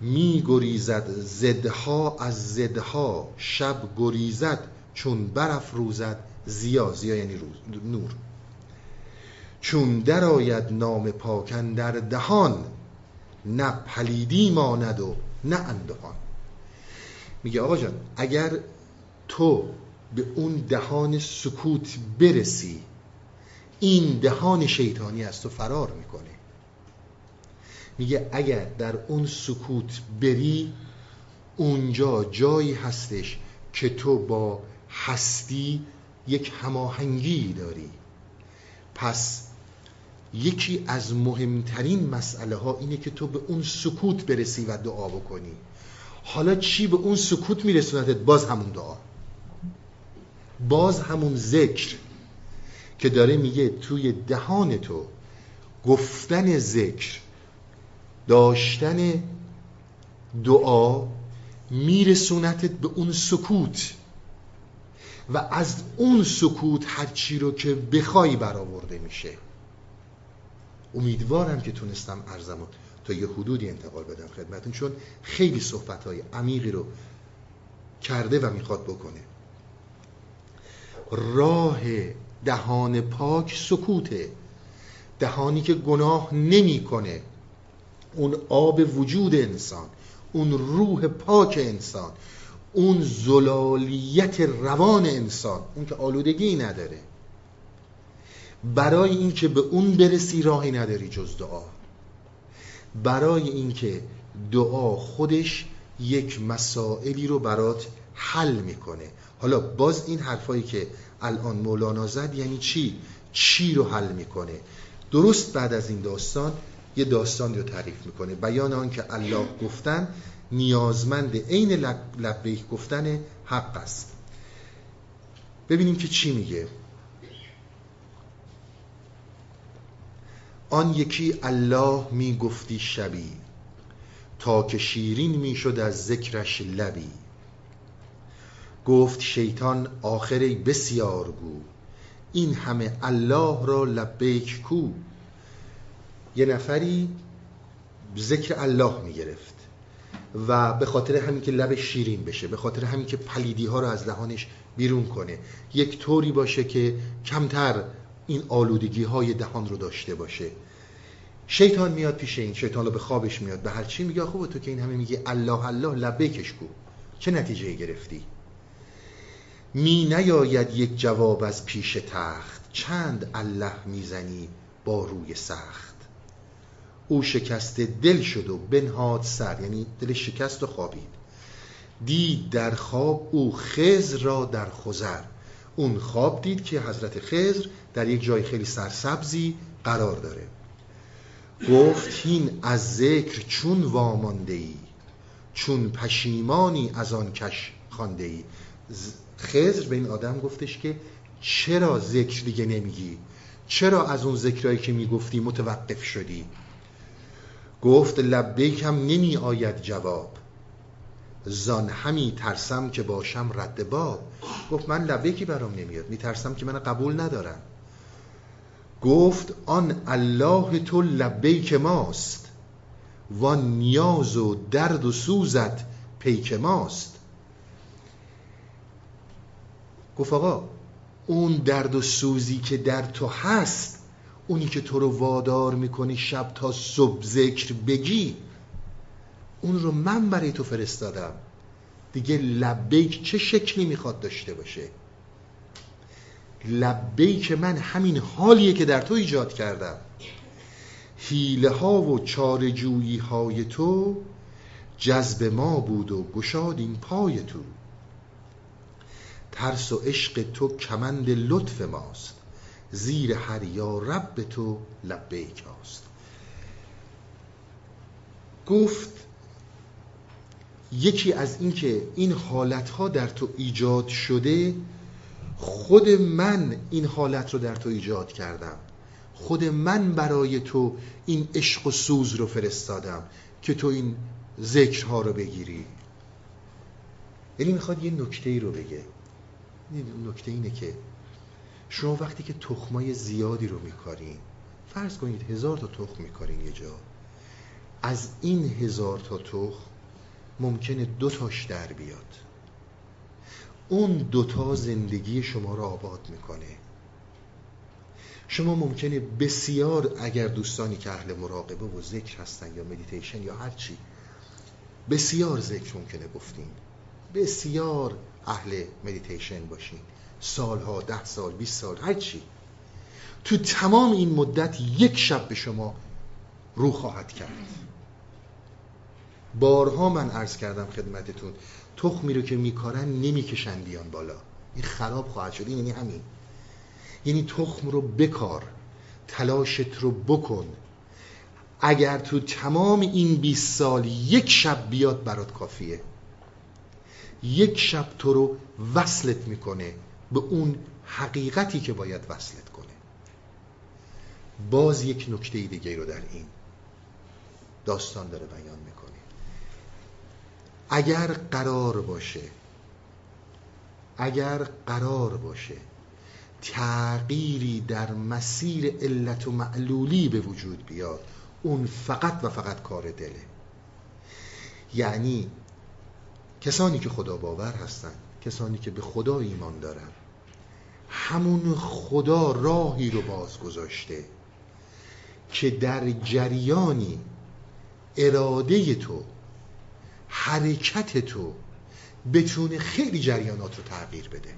می گریزد زدها از زدها شب گریزد چون برف روزد زیا زیا یعنی نور. چون درآید نام پاکن در دهان نه پلیدی ماند و نه اندهان. میگه آقا جان اگر تو به اون دهان سکوت برسی این دهان شیطانی از تو فرار می‌کنه. میگه اگر در اون سکوت بری اونجا جایی هستش که تو با هستی یک هماهنگی داری. پس یکی از مهمترین مسئله ها اینه که تو به اون سکوت برسی و دعا بکنی. حالا چی به اون سکوت میرسوندت باز همون دعا. باز همون ذکر که داره میگه توی دهان تو گفتن ذکر داشتن دعا میرسونتت به اون سکوت. و از اون سکوت هرچی رو که بخوای برآورده میشه. امیدوارم که تونستم ارزمو تا یه حدودی انتقال بدم خدمتون چون خیلی صحبت های عمیقی رو کرده و می‌خواد بکنه. راه دهان پاک سکوته. دهانی که گناه نمی‌کنه. اون آب وجود انسان اون روح پاک انسان اون زلالیت روان انسان اون که آلودگی نداره. برای اینکه به اون برسی راهی نداری جز دعا. برای اینکه دعا خودش یک مسائلی رو برات حل می‌کنه. حالا باز این حرفایی که الان مولانا زد یعنی چی؟ چی رو حل می‌کنه؟ درست بعد از این داستان یه داستان رو تعریف می‌کنه. بیان آن که الله گفتن نیازمند عین لبیک گفتن حق است. ببینیم که چی میگه. آن یکی الله می گفتی شبی تا که شیرین می‌شد از ذکرش لبی. گفت شیطان آخری بسیار گو این همه الله را لبیک کو. یه نفری ذکر الله می‌گرفت و به خاطر همین که لب شیرین بشه به خاطر همین که پلیدی ها رو از دهانش بیرون کنه یک طوری باشه که کمتر این آلودگی های دهان رو داشته باشه. شیطان میاد پیش این شیطان رو به خوابش میاد به هر چی میگه خوبه تو که این همه میگه الله الله لبیکش کو چه نتیجه گرفتی؟ می نیاید یک جواب از پیش تخت. چند الله می‌زنی با روی سخت؟ او شکست دل شد و بنهاد سر یعنی دل شکست و خوابید. دید در خواب او خزر را در خزر اون خواب دید که حضرت خزر در یک جای خیلی سرسبزی قرار داره. گفت این از ذکر چون وامانده ای چون پشیمانی از آن کش خانده ای خزر به این آدم گفتش که چرا ذکر دیگه نمیگی؟ چرا از اون ذکرهایی که می‌گفتی متوقف شدی؟ گفت لبیک هم نمی آید جواب. زان همی ترسم که باشم رد باب. گفت من لبیکی برام نمیاد؟ میترسم که من قبول ندارم. گفت آن الله تو لبیک ماست. و نیاز و درد و سوزت پیک ماست. گفت آقا اون درد و سوزی که در تو هست اونی که تو رو وادار می‌کنی شب تا صبح ذکر بگی. اون رو من برای تو فرستادم. دیگه لبیک چه شکلی می‌خواد داشته باشه؟ لبیک من همین حالیه که در تو ایجاد کردم. حیله ها و چارجویی های تو جذب ما بود و گشاد این پای تو. ترس و عشق تو کمند لطف ماست. زیر هر یا رب تو لبیک هاست. گفت یکی از این که این حالت ها در تو ایجاد شده خود من این حالت رو در تو ایجاد کردم. خود من برای تو این عشق و سوز رو فرستادم که تو این ذکرها رو بگیری. یعنی می‌خواد یه نکته ای رو بگه. نکته اینه که شما وقتی که تخمای زیادی رو میکارین فرض کنید هزار تا تخم میکارین یه جا از این هزار تا تخم ممکنه دو تاش در بیاد. اون دوتا زندگی شما رو آباد می‌کنه. شما ممکنه بسیار اگر دوستانی که اهل مراقبه و ذکر هستن یا مدیتیشن یا هر چی بسیار ذکر ممکنه گفتین بسیار اهل مدیتیشن باشین. سالها ده سال 20 سال هر چی. تو تمام این مدت یک شب به شما رو خواهد کرد. بارها من عرض کردم خدمتتون تخمی رو که میکارن نمی‌کشن بیان بالا. این خراب خواهد شد. این یعنی همین. یعنی تخم رو بکار تلاشت رو بکن. اگر تو تمام این 20 سال یک شب بیاد برات کافیه. یک شب تو رو وصلت می‌کنه به اون حقیقتی که باید وصلت کنه. باز یک نکته دیگه رو در این داستان داره بیان. اگر قرار باشه اگر قرار باشه تغییری در مسیر علت و معلولی به وجود بیاد اون فقط و فقط کار دله. یعنی کسانی که خدا باور هستن کسانی که به خدا ایمان دارن همون خدا راهی رو باز گذاشته که در جریانی اراده تو حرکت تو بتونه خیلی جریانات رو تغییر بده.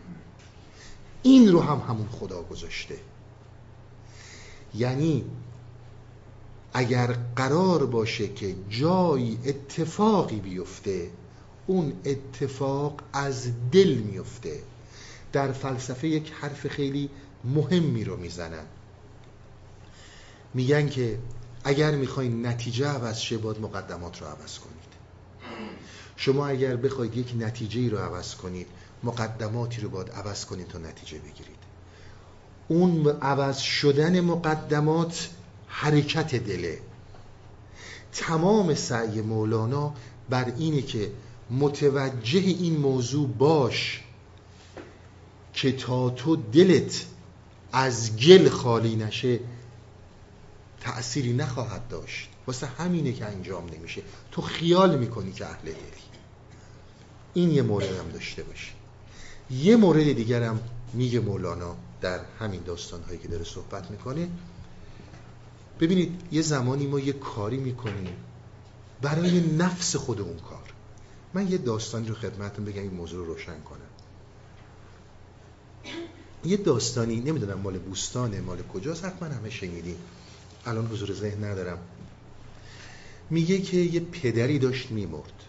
این رو هم همون خدا گذاشته. یعنی اگر قرار باشه که جایی اتفاقی بیفته اون اتفاق از دل میفته. در فلسفه یک حرف خیلی مهمی رو می‌زنن. میگن که اگر می‌خواین نتیجه عوض شه باید مقدمات رو عوض کنید شما اگر بخواید یک نتیجه رو عوض کنید مقدماتی رو باید عوض کنید تا نتیجه بگیرید. اون عوض شدن مقدمات حرکت دله. تمام سعی مولانا بر اینه که متوجه این موضوع باش که تا تو دلت از گل خالی نشه تأثیری نخواهد داشت. واسه همینه که انجام نمیشه. تو خیال می‌کنی که اهل دلی این یه مورد هم داشته باشی. یه مورد دیگرم میگه مولانا در همین داستان هایی که داره صحبت می‌کنه. ببینید یه زمانی ما یه کاری می‌کنیم برای نفس خود اون کار. من یه داستان رو خدمتتون بگم این موضوع رو روشن کنم. یه داستانی نمی‌دونم مال بوستانه مال کجاست حتما همه شنیدیم الان حضور ذهن ندارم. میگه که یه پدری داشت میمرد.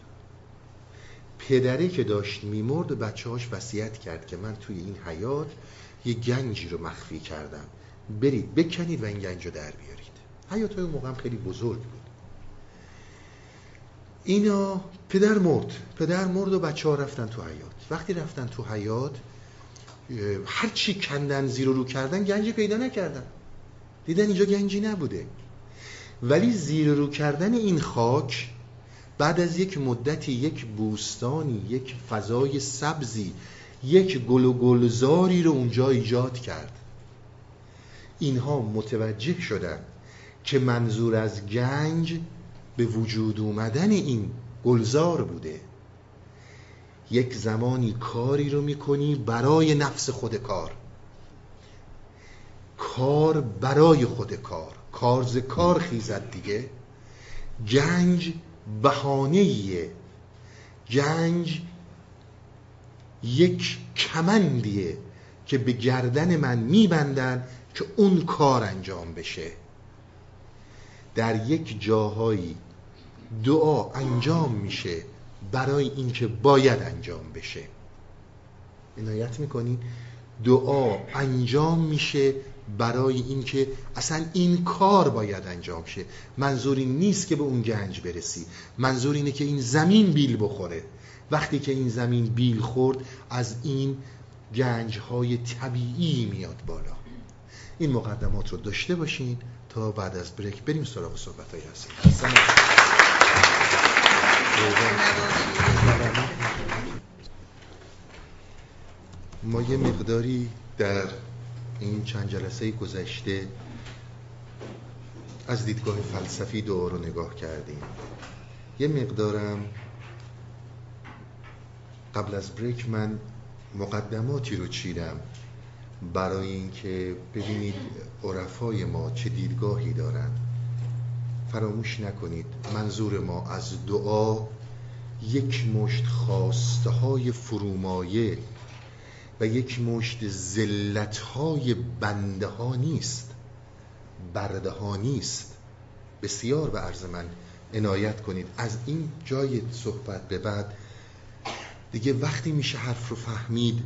پدری که داشت میمرد بچه هاش وسیعت کرد که من توی این حیات یه گنجی رو مخفی کردم. برید بکنید و این گنج رو در بیارید. حیات های موقع هم خیلی بزرگ بود. اینا پدر مرد. پدر مرد و بچه ها رفتن تو حیات وقتی رفتن تو حیات هرچی کندن زیر رو کردن گنجی پیدا نکردن. دیدن اینجا گنجی نبوده. ولی زیر رو کردن این خاک بعد از یک مدتی یک بوستانی یک فضای سبزی یک گل و گلزاری رو اونجا ایجاد کرد. اینها متوجه شدن که منظور از گنج به وجود اومدن این گلزار بوده. یک زمانی کاری رو می‌کنی برای نفس خود کار. کار برای خود کار کارز کار خیزد دیگه. گنج بهانه‌ایه. گنج یک کمندیه که به گردن من میبندن که اون کار انجام بشه. در یک جاهایی دعا انجام میشه برای اینکه باید انجام بشه. عنایت می‌کنی؟ دعا انجام میشه برای اینکه اصلا این کار باید انجام شه. منظور این نیست که به اون گنج برسی. منظور اینه که این زمین بیل بخوره. وقتی که این زمین بیل خورد از این گنج های طبیعی میاد بالا. این مقدمات رو داشته باشین تا بعد از بریک بریم سراغ صحبت های ما یه مقداری در این چند جلسه گذشته از دیدگاه فلسفی دعا رو نگاه کردیم. یه مقدارم قبل از بریک من مقدماتی رو چیدم برای اینکه ببینید عرفای ما چه دیدگاهی دارن فراموش نکنید منظور ما از دعا یک مشت خواسته های فرومایه و یک مشت زلت های بنده ها نیست برده ها نیست. بسیار به عرض من عنایت کنید. از این جای صحبت به بعد دیگه وقتی میشه حرف رو فهمید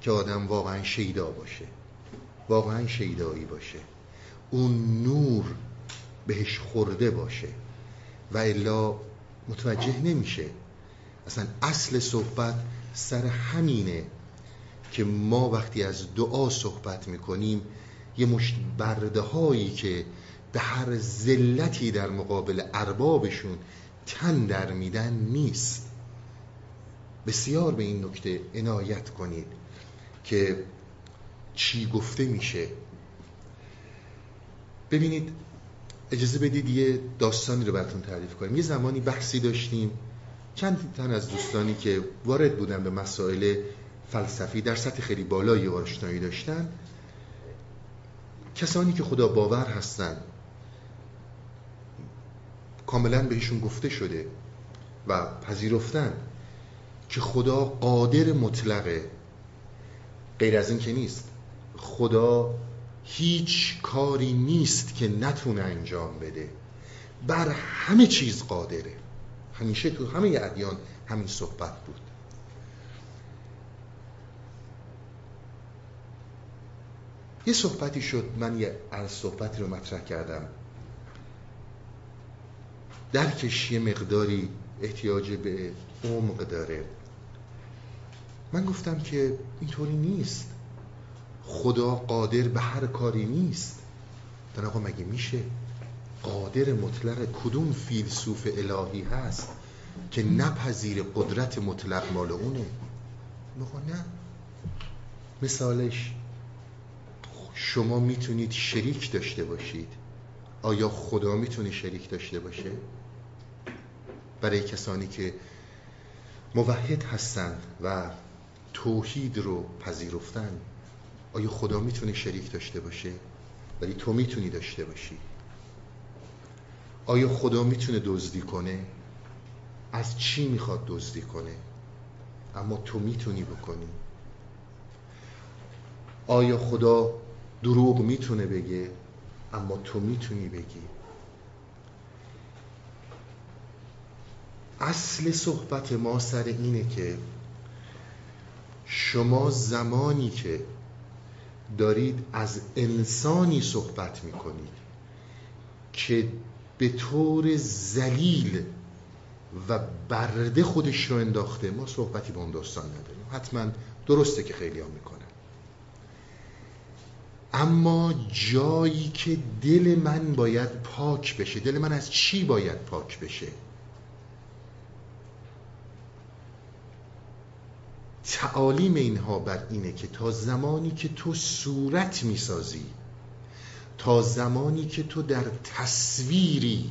که آدم واقعا شیدا باشه واقعا شیدایی باشه. اون نور بهش خورده باشه و الا متوجه نمیشه. اصلا اصل صحبت سر همینه. که ما وقتی از دعا صحبت می‌کنیم یه مشت برده هایی که به هر ذلتی در مقابل اربابشون تن در میدن نیست. بسیار به این نکته عنایت کنید که چی گفته میشه. ببینید اجازه بدید یه داستانی رو براتون تعریف کنیم. یه زمانی بحثی داشتیم. چند تن از دوستانی که وارد بودن به مسائل فلسفی در سطح خیلی بالایی آشنایی داشتن کسانی که خدا باور هستن کاملا بهشون گفته شده و پذیرفتن که خدا قادر مطلقه غیر از این که نیست. خدا هیچ کاری نیست که نتونه انجام بده. بر همه چیز قادره. همیشه تو همه ادیان همین صحبت بود. یه صحبتی شد من یه از صحبتی رو مطرح کردم. درکش یه مقداری احتیاج به عمق داره. من گفتم که اینطوری نیست. خدا قادر به هر کاری نیست. در آقا مگه میشه؟ قادر مطلق کدوم فیلسوف الهی هست که نپذیر قدرت مطلق مال اونه؟ نه. مثالش شما می‌تونید شریک داشته باشید. آیا خدا می‌تونه شریک داشته باشه؟ برای کسانی که موحد هستند و توحید رو پذیرفتن آیا خدا می‌تونه شریک داشته باشه؟ ولی تو می‌تونی داشته باشی. آیا خدا می‌تونه دزدی کنه؟ از چی می‌خواد دزدی کنه؟ اما تو می‌تونی بکنی. آیا خدا دروغ می‌تونه بگه اما تو می‌تونی بگی. اصل صحبت ما سر اینه که شما زمانی که دارید از انسانی صحبت می‌کنید که به طور زلیل و برده خودش رو انداخته ما صحبتی با اون داستان نداریم. حتما درسته که خیلی ها می‌کنن. اما جایی که دل من باید پاک بشه دل من از چی باید پاک بشه؟ تعالیم اینها بر اینه که تا زمانی که تو صورت می‌سازی تا زمانی که تو در تصویری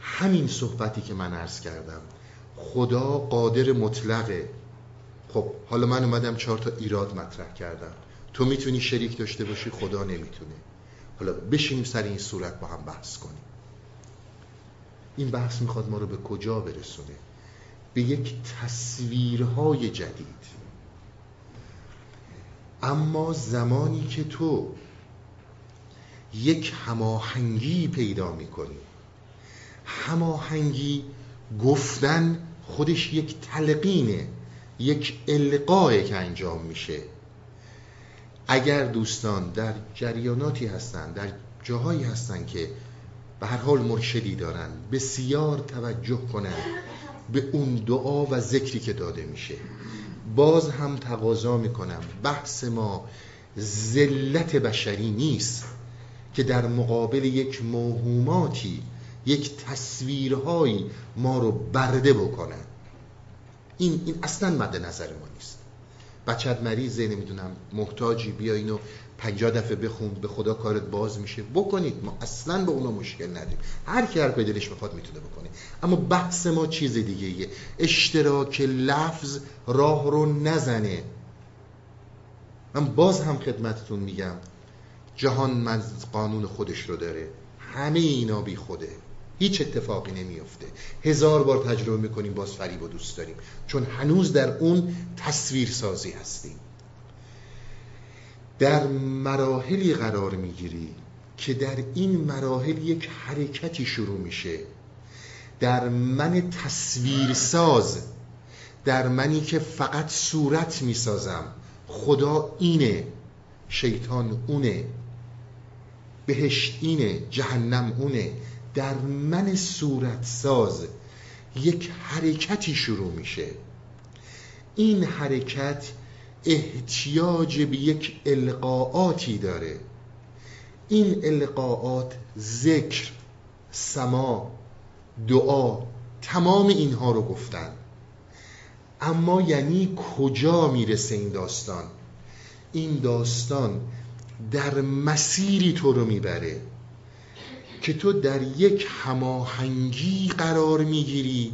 همین صحبتی که من عرض کردم خدا قادر مطلقه. خب حالا من اومدم چهار تا ایراد مطرح کردم. تو می‌تونی شریک داشته باشی خدا نمی‌تونه. حالا بشینیم سر این صورت با هم بحث کنیم. این بحث می‌خواد ما رو به کجا برسونه؟ به یک تصویرهای جدید. اما زمانی که تو یک هماهنگی پیدا می‌کنی هماهنگی گفتن خودش یک تلقینه یک القاه که انجام میشه. اگر دوستان در جریاناتی هستند در جاهایی هستند که به هر حال مرشدی دارن بسیار توجه کنند به اون دعا و ذکری که داده میشه. باز هم تقاضا می‌کنم بحث ما ذلت بشری نیست که در مقابل یک موهوماتی یک تصویرهایی ما رو برده بکنن این, این اصلا مد نظر ما نیست. بچت مریضه نمی‌دونم. محتاجی بیا اینو پنجاه دفعه بخون به خدا کارت باز میشه. بکنید. ما اصلا به اونا مشکل نداریم. هر کی هر دلش بخواد می‌تونه بکنه. اما بحث ما چیز دیگه ایه اشتراک لفظ راه رو نزنه. من باز هم خدمتتون میگم. جهان من قانون خودش رو داره. همه اینا بی خوده. هیچ اتفاقی نمیفته هزار بار تجربه می‌کنیم باز فریب و دوست داریم. چون هنوز در اون تصویر سازی هستیم. در مراحلی قرار می‌گیری که در این مراحل یک حرکتی شروع میشه. در من تصویرساز در منی که فقط صورت می‌سازم. خدا اینه شیطان اونه بهشت اینه جهنم اونه. در من صورت ساز یک حرکتی شروع میشه. این حرکت احتیاج به یک القاعاتی داره. این القاعات ذکر سما دعا تمام اینها رو گفتن. اما یعنی کجا می‌رسه این داستان؟ این داستان در مسیری تو رو می‌بره. که تو در یک هماهنگی قرار می‌گیری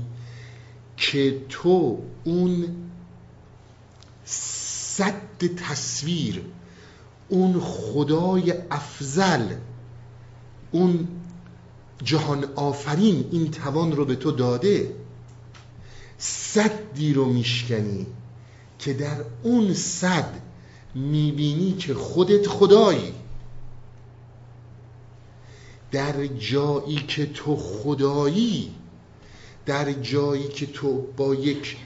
که تو اون صد تصویر اون خدای افضل اون جهان آفرین این توان رو به تو داده صدی رو میشکنی که در اون صد می‌بینی که خودت خدایی. در جایی که تو خدایی در جایی که تو با یک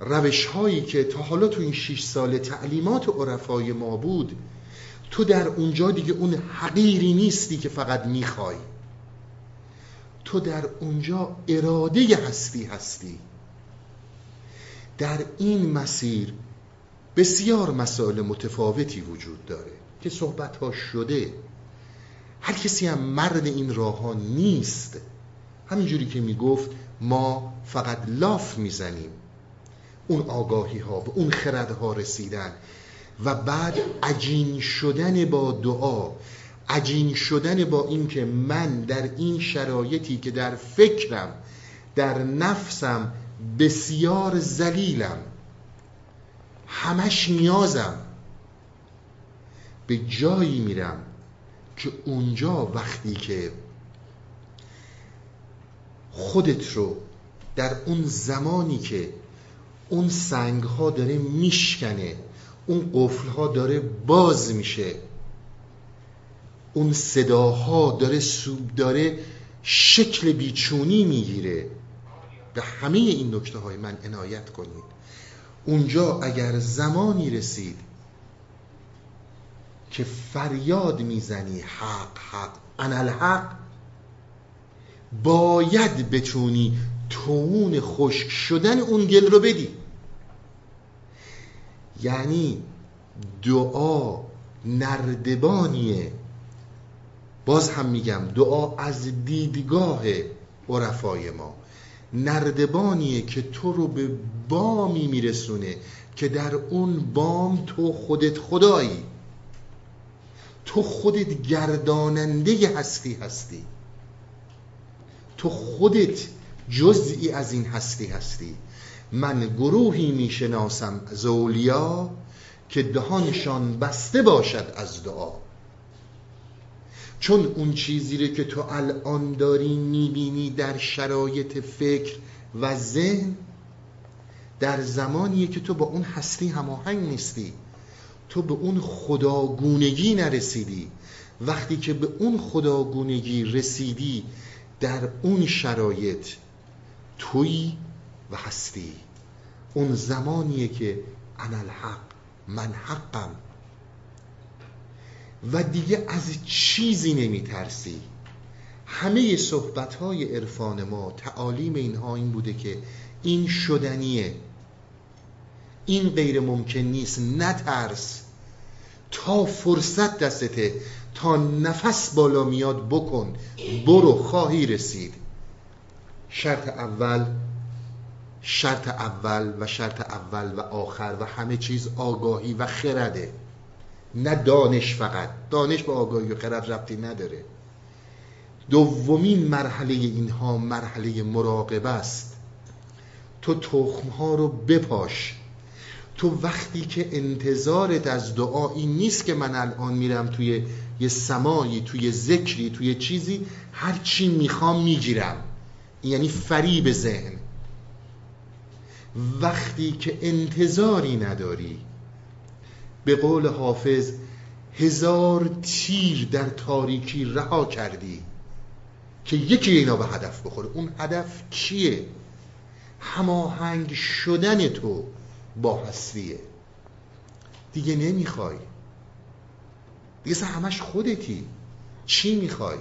روش هایی که تا حالا تو این شیش سال تعلیمات عرفای ما بود تو در اونجا دیگه اون حقیری نیستی که فقط می‌خوای. تو در اونجا اراده هستی هستی. در این مسیر بسیار مسائل متفاوتی وجود داره که صحبت ها شده. هر کسی هم مرد این راه ها نیست. همینجوری که می‌گفت ما فقط لاف می‌زنیم. اون آگاهی ها به اون خردها رسیدن. و بعد عجین شدن با دعا عجین شدن با این که من در این شرایطی که در فکرم در نفسم بسیار زلیلم همش نیازم. به جایی میرم. که اونجا وقتی که خودت رو در اون زمانی که اون سنگ ها داره میشکنه اون قفل ها داره باز میشه اون صداها داره سوب داره شکل بیچونی می‌گیره. به همه این نکته های من عنایت کنید. اونجا اگر زمانی رسید که فریاد می‌زنی. حق حق. انا الحق. باید بتونی تون خشک شدن اون گل رو بدی. یعنی دعا نردبانیه. باز هم میگم دعا از دیدگاه عرفای ما. نردبانیه که تو رو به بامی میرسونه که در اون بام تو خودت خدایی. تو خودت گرداننده هستی هستی. تو خودت جزئی از این هستی هستی. من گروهی می‌شناسم زولیا که دهانشان بسته باشد از دعا. چون اون چیزی رو که تو الان داری می‌بینی در شرایط فکر و ذهن در زمانیه که تو با اون هستی هماهنگ نیستی. تو به اون خداگونگی نرسیدی. وقتی که به اون خداگونگی رسیدی در اون شرایط توی و هستی. اون زمانیه که انا الحق من حقم. و دیگه از چیزی نمی ترسی همه صحبت های عرفان ما تعالیم اینها این بوده که این شدنیه. این غیر ممکن نیست. نترس. تا فرصت دستته تا نفس بالا میاد بکن برو خواهی رسید. شرط اول شرط اول و شرط اول و آخر و همه چیز آگاهی و خرده. نه دانش فقط. دانش با آگاهی و خرد ربطی نداره. دومین مرحله اینها مرحله مراقبه است. تو تخم ها رو بپاش. تو وقتی که انتظارت از دعا این نیست که من الان میرم توی یه سمایی توی ذکری توی چیزی هر چی می‌خوام می‌گیرم. یعنی فریب ذهن. وقتی که انتظاری نداری به قول حافظ هزار تیر در تاریکی رها کردی که یکی اینا به هدف بخوره. اون هدف چیه؟ هماهنگ شدن تو. با هستیه دیگه نمی‌خوای. دیگه همش خودتی. چی می‌خوای؟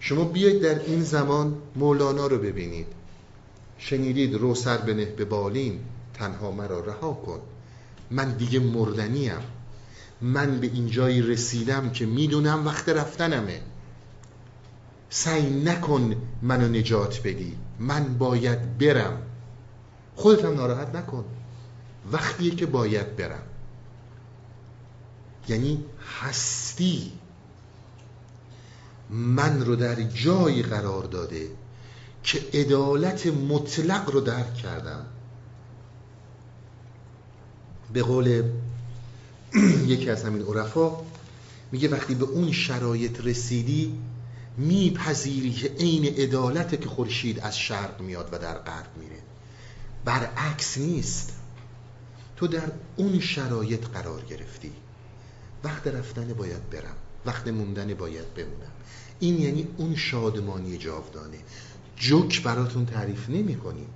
شما بیاید در این زمان مولانا رو ببینید. شنیدید رو سر بنه به بالین تنها مرا رها کن. من دیگه مردنیم. من به این جایی رسیدم که می‌دونم وقت رفتنمه. سعی نکن منو نجات بدی. من باید برم. خودت هم ناراحت نکن. وقتیه که باید برم. یعنی هستی. من رو در جایی قرار داده که عدالت مطلق رو درک کردم. به قول یکی از همین عرفا میگه وقتی به اون شرایط رسیدی میپذیری که عین عدالته که خورشید از شرق میاد و در غرب میره. برعکس نیست. تو در اون شرایط قرار گرفتی. وقت رفتن باید برم. وقت موندن باید بمونم. این یعنی اون شادمانی جاودانه. جوک براتون تعریف نمی کنیم.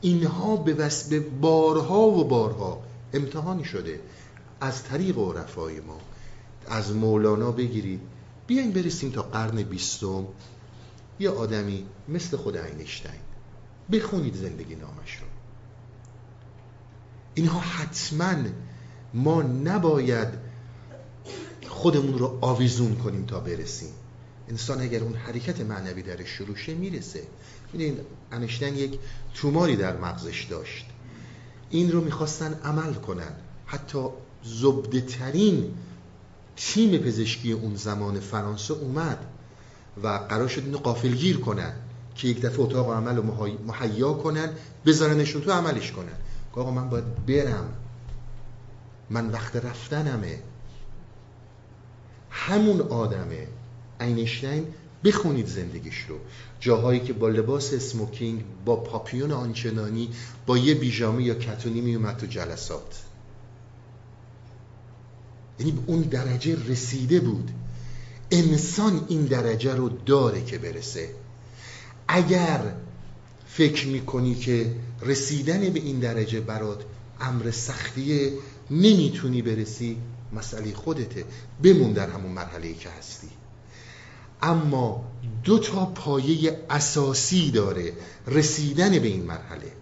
اینها به به بارها و بارها امتحانی شده. از طریق عرفای ما. از مولانا بگیرید. بیاین برسیم تا قرن بیستم. یه آدمی مثل خود اینشتین. بخونید زندگی نامش رو. اینها حتما ما نباید خودمون رو آویزون کنیم تا برسیم. انسان اگر اون حرکت معنوی درش شروع شه می‌رسه. ببینید انشتین یک توماری در مغزش داشت. این رو می‌خواستن عمل کنن. حتی زبده ترین تیم پزشکی اون زمان فرانسه اومد و قرار شد اینو قافلگیر کنن که یک دفعه اتاق عمل رو مهیا کنن بذارنشون تو عملش کنن. آقا من باید برم. من وقت رفتنمه. همون آدمه. اینشتین بخونید زندگیش رو. جاهایی که با لباس اسموکینگ با پاپیون آنچنانی با یه بیژامه یا کتونی میومد تو جلسات. یعنی اون درجه رسیده بود. انسان این درجه رو داره که برسه. اگر فکر می‌کنی که رسیدن به این درجه برات امر سختیه نمی‌تونی برسی مسئله خودته. بمون در همون مرحله که هستی. اما دو تا پایه اساسی داره رسیدن به این مرحله.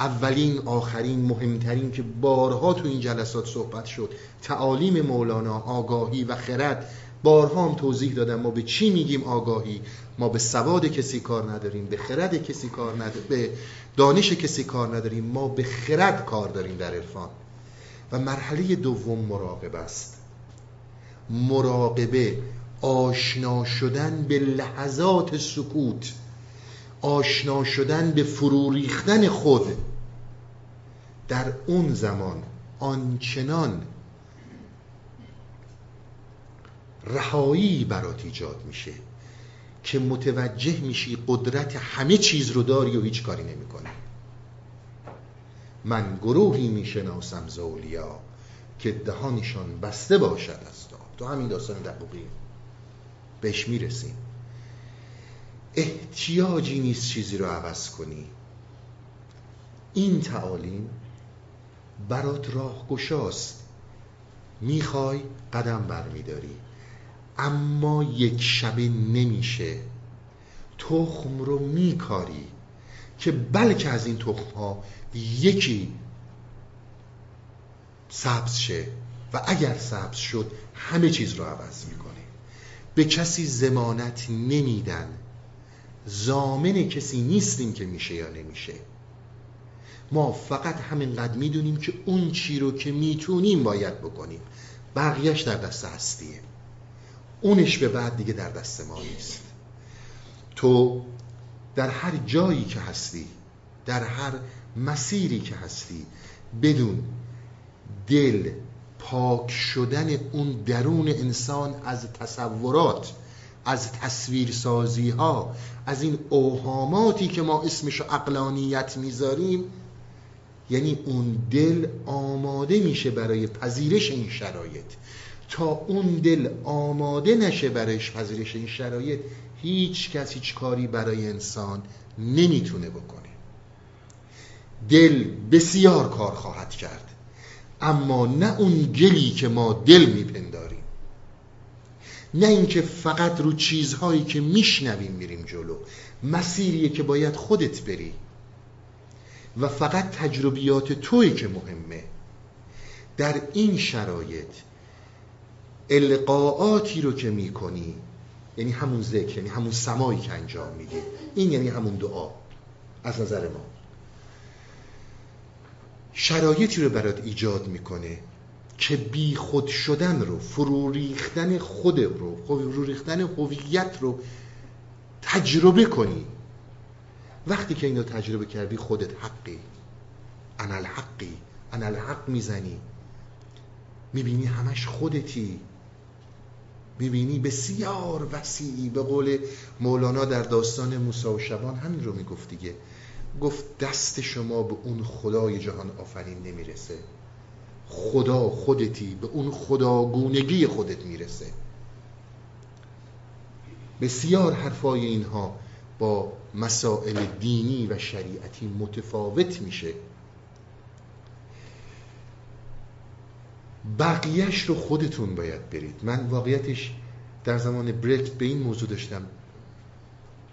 اولین آخرین مهمترین که بارها تو این جلسات صحبت شد تعالیم مولانا آگاهی و خرد. بارها هم توضیح دادم ما به چی میگیم آگاهی. ما به سواد کسی کار نداریم به خرد کسی کار نداریم به دانش کسی کار نداریم ما به خرد کار داریم در عرفان. و مرحله دوم مراقبه است. مراقبه آشنا شدن به لحظات سکوت آشنا شدن به فرو ریختن خود. در اون زمان آنچنان رهایی برات ایجاد میشه که متوجه میشی قدرت همه چیز رو داری و هیچ کاری نمی‌کنی. من گروهی می‌شناسم زولیا که دهانشان بسته باشد از تو. همین داستان دقیقی. بهش می‌رسیم. احتیاجی نیست چیزی رو عوض کنی. این تعالیم برات راه گشاست می‌خوای قدم برمیداری. اما یک شبه نمیشه. تخم رو میکاری که بلکه از این تخم ها یکی سبز شه و اگر سبز شد همه چیز رو عوض می‌کنه. به کسی زمانت نمیدن. زامن کسی نیستیم که میشه یا نمیشه. ما فقط همینقدر می‌دونیم که اون چی رو که می‌تونیم باید بکنیم. بقیهش در دست هستیه. اونش به بعد دیگه در دست ما نیست. تو در هر جایی که هستی در هر مسیری که هستی بدون دل پاک شدن اون درون انسان از تصورات از تصویرسازی ها از این اوهاماتی که ما اسمش اقلانیت می‌ذاریم یعنی اون دل آماده میشه برای پذیرش این شرایط. تا اون دل آماده نشه برای پذیرش این شرایط هیچ کس هیچ کاری برای انسان نمی‌تونه بکنه. دل بسیار کار خواهد کرد اما نه اون گلی که ما دل میپنداریم. نه اینکه فقط رو چیزهایی که میشنویم میریم جلو مسیریه که باید خودت بری. و فقط تجربیات توی که مهمه. در این شرایط القاعاتی رو که می‌کنی یعنی همون ذکر یعنی همون سمایی که انجام میدی. این یعنی همون دعا از نظر ما. شرایطی رو برات ایجاد می‌کنه که بی خود شدن رو فرو ریختن خود رو فرو ریختن هویت رو تجربه کنی. وقتی که اینو تجربه کردی خودت حقی. انا الحقی انا الحق می‌زنی. می‌بینی همش خودتی. می‌بینی بسیار وسیعی. به قول مولانا در داستان موسی و شبان همین رو می‌گفت دیگه. گفت دست شما به اون خدای جهان آفرین نمی‌رسه. خدا خودتی به اون خداگونگی خودت می‌رسه. بسیار حرفای اینها با مسائل دینی و شریعتی متفاوت میشه. بقیهش رو خودتون باید برید. من واقعیتش در زمان بریک به این موضوع داشتم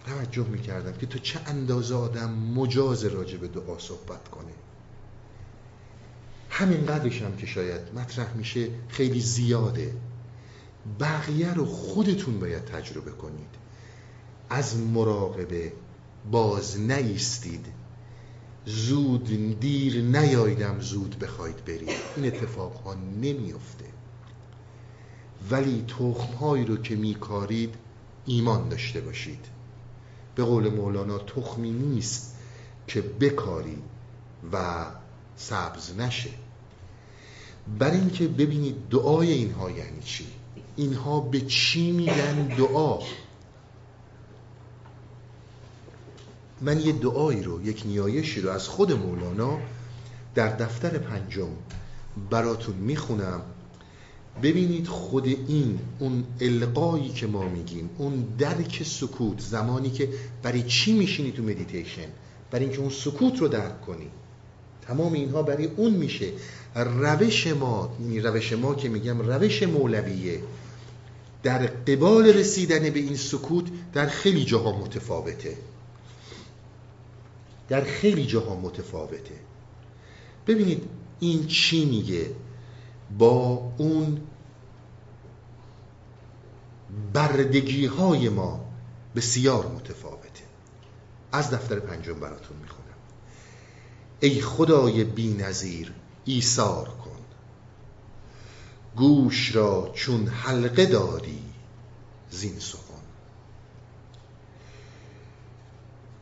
توجه می‌کردم که تو چه اندازه آدم مجاز راجع به دعا صحبت کنه. همین قدرش هم که شاید مطرح میشه خیلی زیاده. بقیه رو خودتون باید تجربه کنید. از مراقبه باز نیستید. زود دیر نیایدم زود بخواید برید. این اتفاق ها نمیفته ولی تخم هایی رو که میکارید ایمان داشته باشید. به قول مولانا تخمی نیست که بکاری و سبز نشه. بر اینکه ببینید دعای اینها یعنی چی؟ اینها به چی میگن دعا؟ من یه دعایی رو یک نیایشی رو از خود مولانا در دفتر پنجم براتون می‌خونم. ببینید خود این اون القایی که ما میگیم اون درک سکوت زمانی که برای چی میشینی تو مدیتیشن برای اینکه اون سکوت رو درک کنی. تمام اینها برای اون میشه. روش ما یعنی روش ما که میگم روش مولویه. در قبال رسیدن به این سکوت در خیلی جاها متفاوته. در خیلی جاها متفاوته. ببینید این چی میگه؟ با اون بردگی های ما بسیار متفاوته. از دفتر پنجم براتون می‌خونم. ای خدای بی نظیر ایثار کن. گوش را چون حلقه داری زین سخن.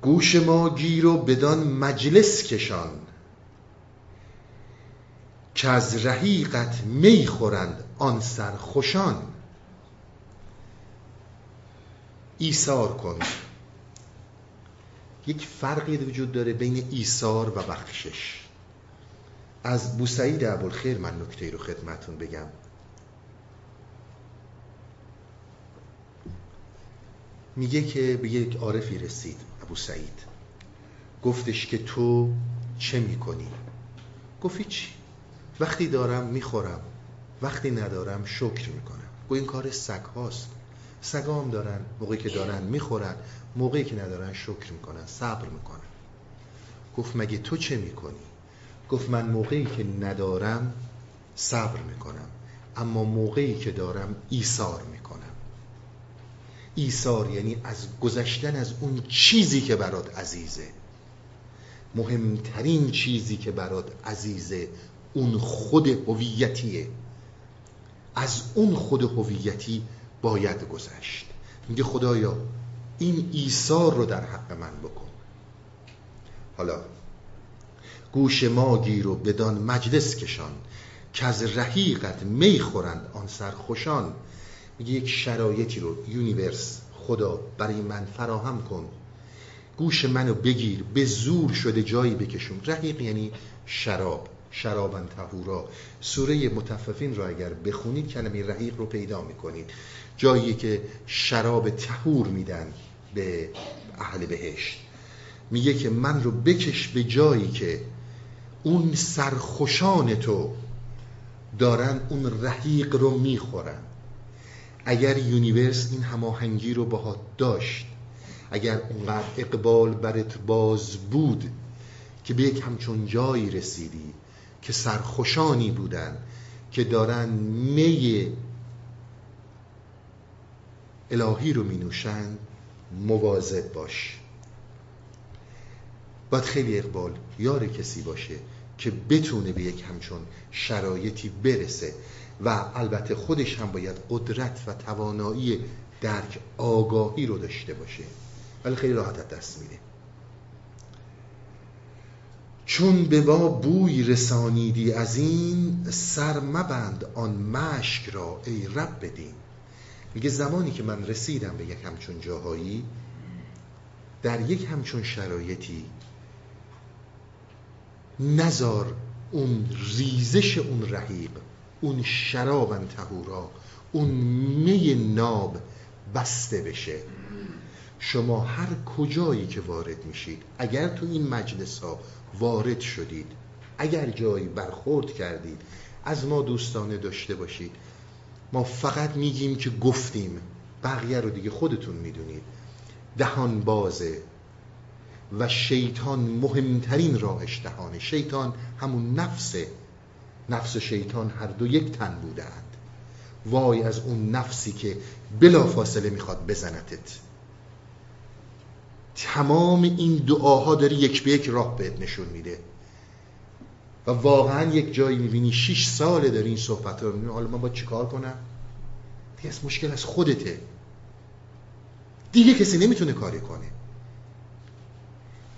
گوش ما گیر و بدان مجلس کشان که از رحیقت می خورند آن سرخوشان. ایثار کن. یک فرقی وجود داره بین ایثار و بخشش. از بوسعید ابوالخیر من نکته رو خدمتون بگم. میگه که به یک عارفی رسید. ابو سعید. گفتش که تو چه می‌کنی؟ گفتی چی وقتی دارم می‌خورم وقتی ندارم شکر می‌کنم. گو این کار سگ هاست. سگام دارن موقعی که دارن می‌خورن موقعی که ندارن شکر می‌کنن صبر می‌کنن. گفت مگه تو چه می‌کنی؟ گفت من موقعی که ندارم صبر می‌کنم. اما موقعی که دارم ایثار می‌کنم ایثار یعنی از گذشتن از اون چیزی که برات عزیزه. مهمترین چیزی که برات عزیزه اون خود هویتیه. از اون خود هویتی باید گذشت. میگه خدایا این ایثار رو در حق من بکن. حالا گوش ما گیر و بدان مجلس کشان که از رحیقت می خورند آن سرخوشان. میگه یک شرایطی رو یونیورس خدا برای من فراهم کن. گوش منو بگیر به زور شده جایی بکشون. رحیق یعنی شراب شرابن تهورا سوره متففین رو اگر بخونید کلمه رحیق رو پیدا می‌کنید. جایی که شراب تهور میدن به اهل بهشت. میگه که من رو بکش به جایی که اون سرخوشان تو دارن اون رحیق رو می‌خورن. اگر یونیورس این هماهنگی رو باها داشت اگر اونقدر اقبال برت باز بود که به یک همچون جایی رسیدی که سرخوشانی بودن که دارن می الهی رو می نوشن مواظب باش. باید خیلی اقبال یار کسی باشه که بتونه به یک همچون شرایطی برسه. و البته خودش هم باید قدرت و توانایی درک آگاهی رو داشته باشه. ولی خیلی راحت دست میده. چون به ما بوی رسانیدی از این سر مبند آن مشک را ای رب بدین. میگه زمانی که من رسیدم به یک همچون جاهایی در یک همچون شرایطی نزار اون ریزش اون رحیق. اون شراب تهورا اون می ناب بسته بشه. شما هر کجایی که وارد میشید اگر تو این مجلس ها وارد شدید اگر جایی برخورد کردید از ما دوستانه داشته باشید. ما فقط میگیم که گفتیم. بقیه رو دیگه خودتون می‌دونید. دهان بازه و شیطان مهمترین راهش دهانه. شیطان همون نفسه. نفس شیطان هر دو یک تن بودند. وای از اون نفسی که بلا فاصله می‌خواد بزنتت. تمام این دعاها داری یک به یک راه بهت نشون میده. و واقعا یک جایی می‌بینی شیش ساله داری این صحبت رو. می‌بینی حالا من باید چیکار کنم؟ دیگه از مشکل از خودته. دیگه کسی نمی‌تونه کاری کنه.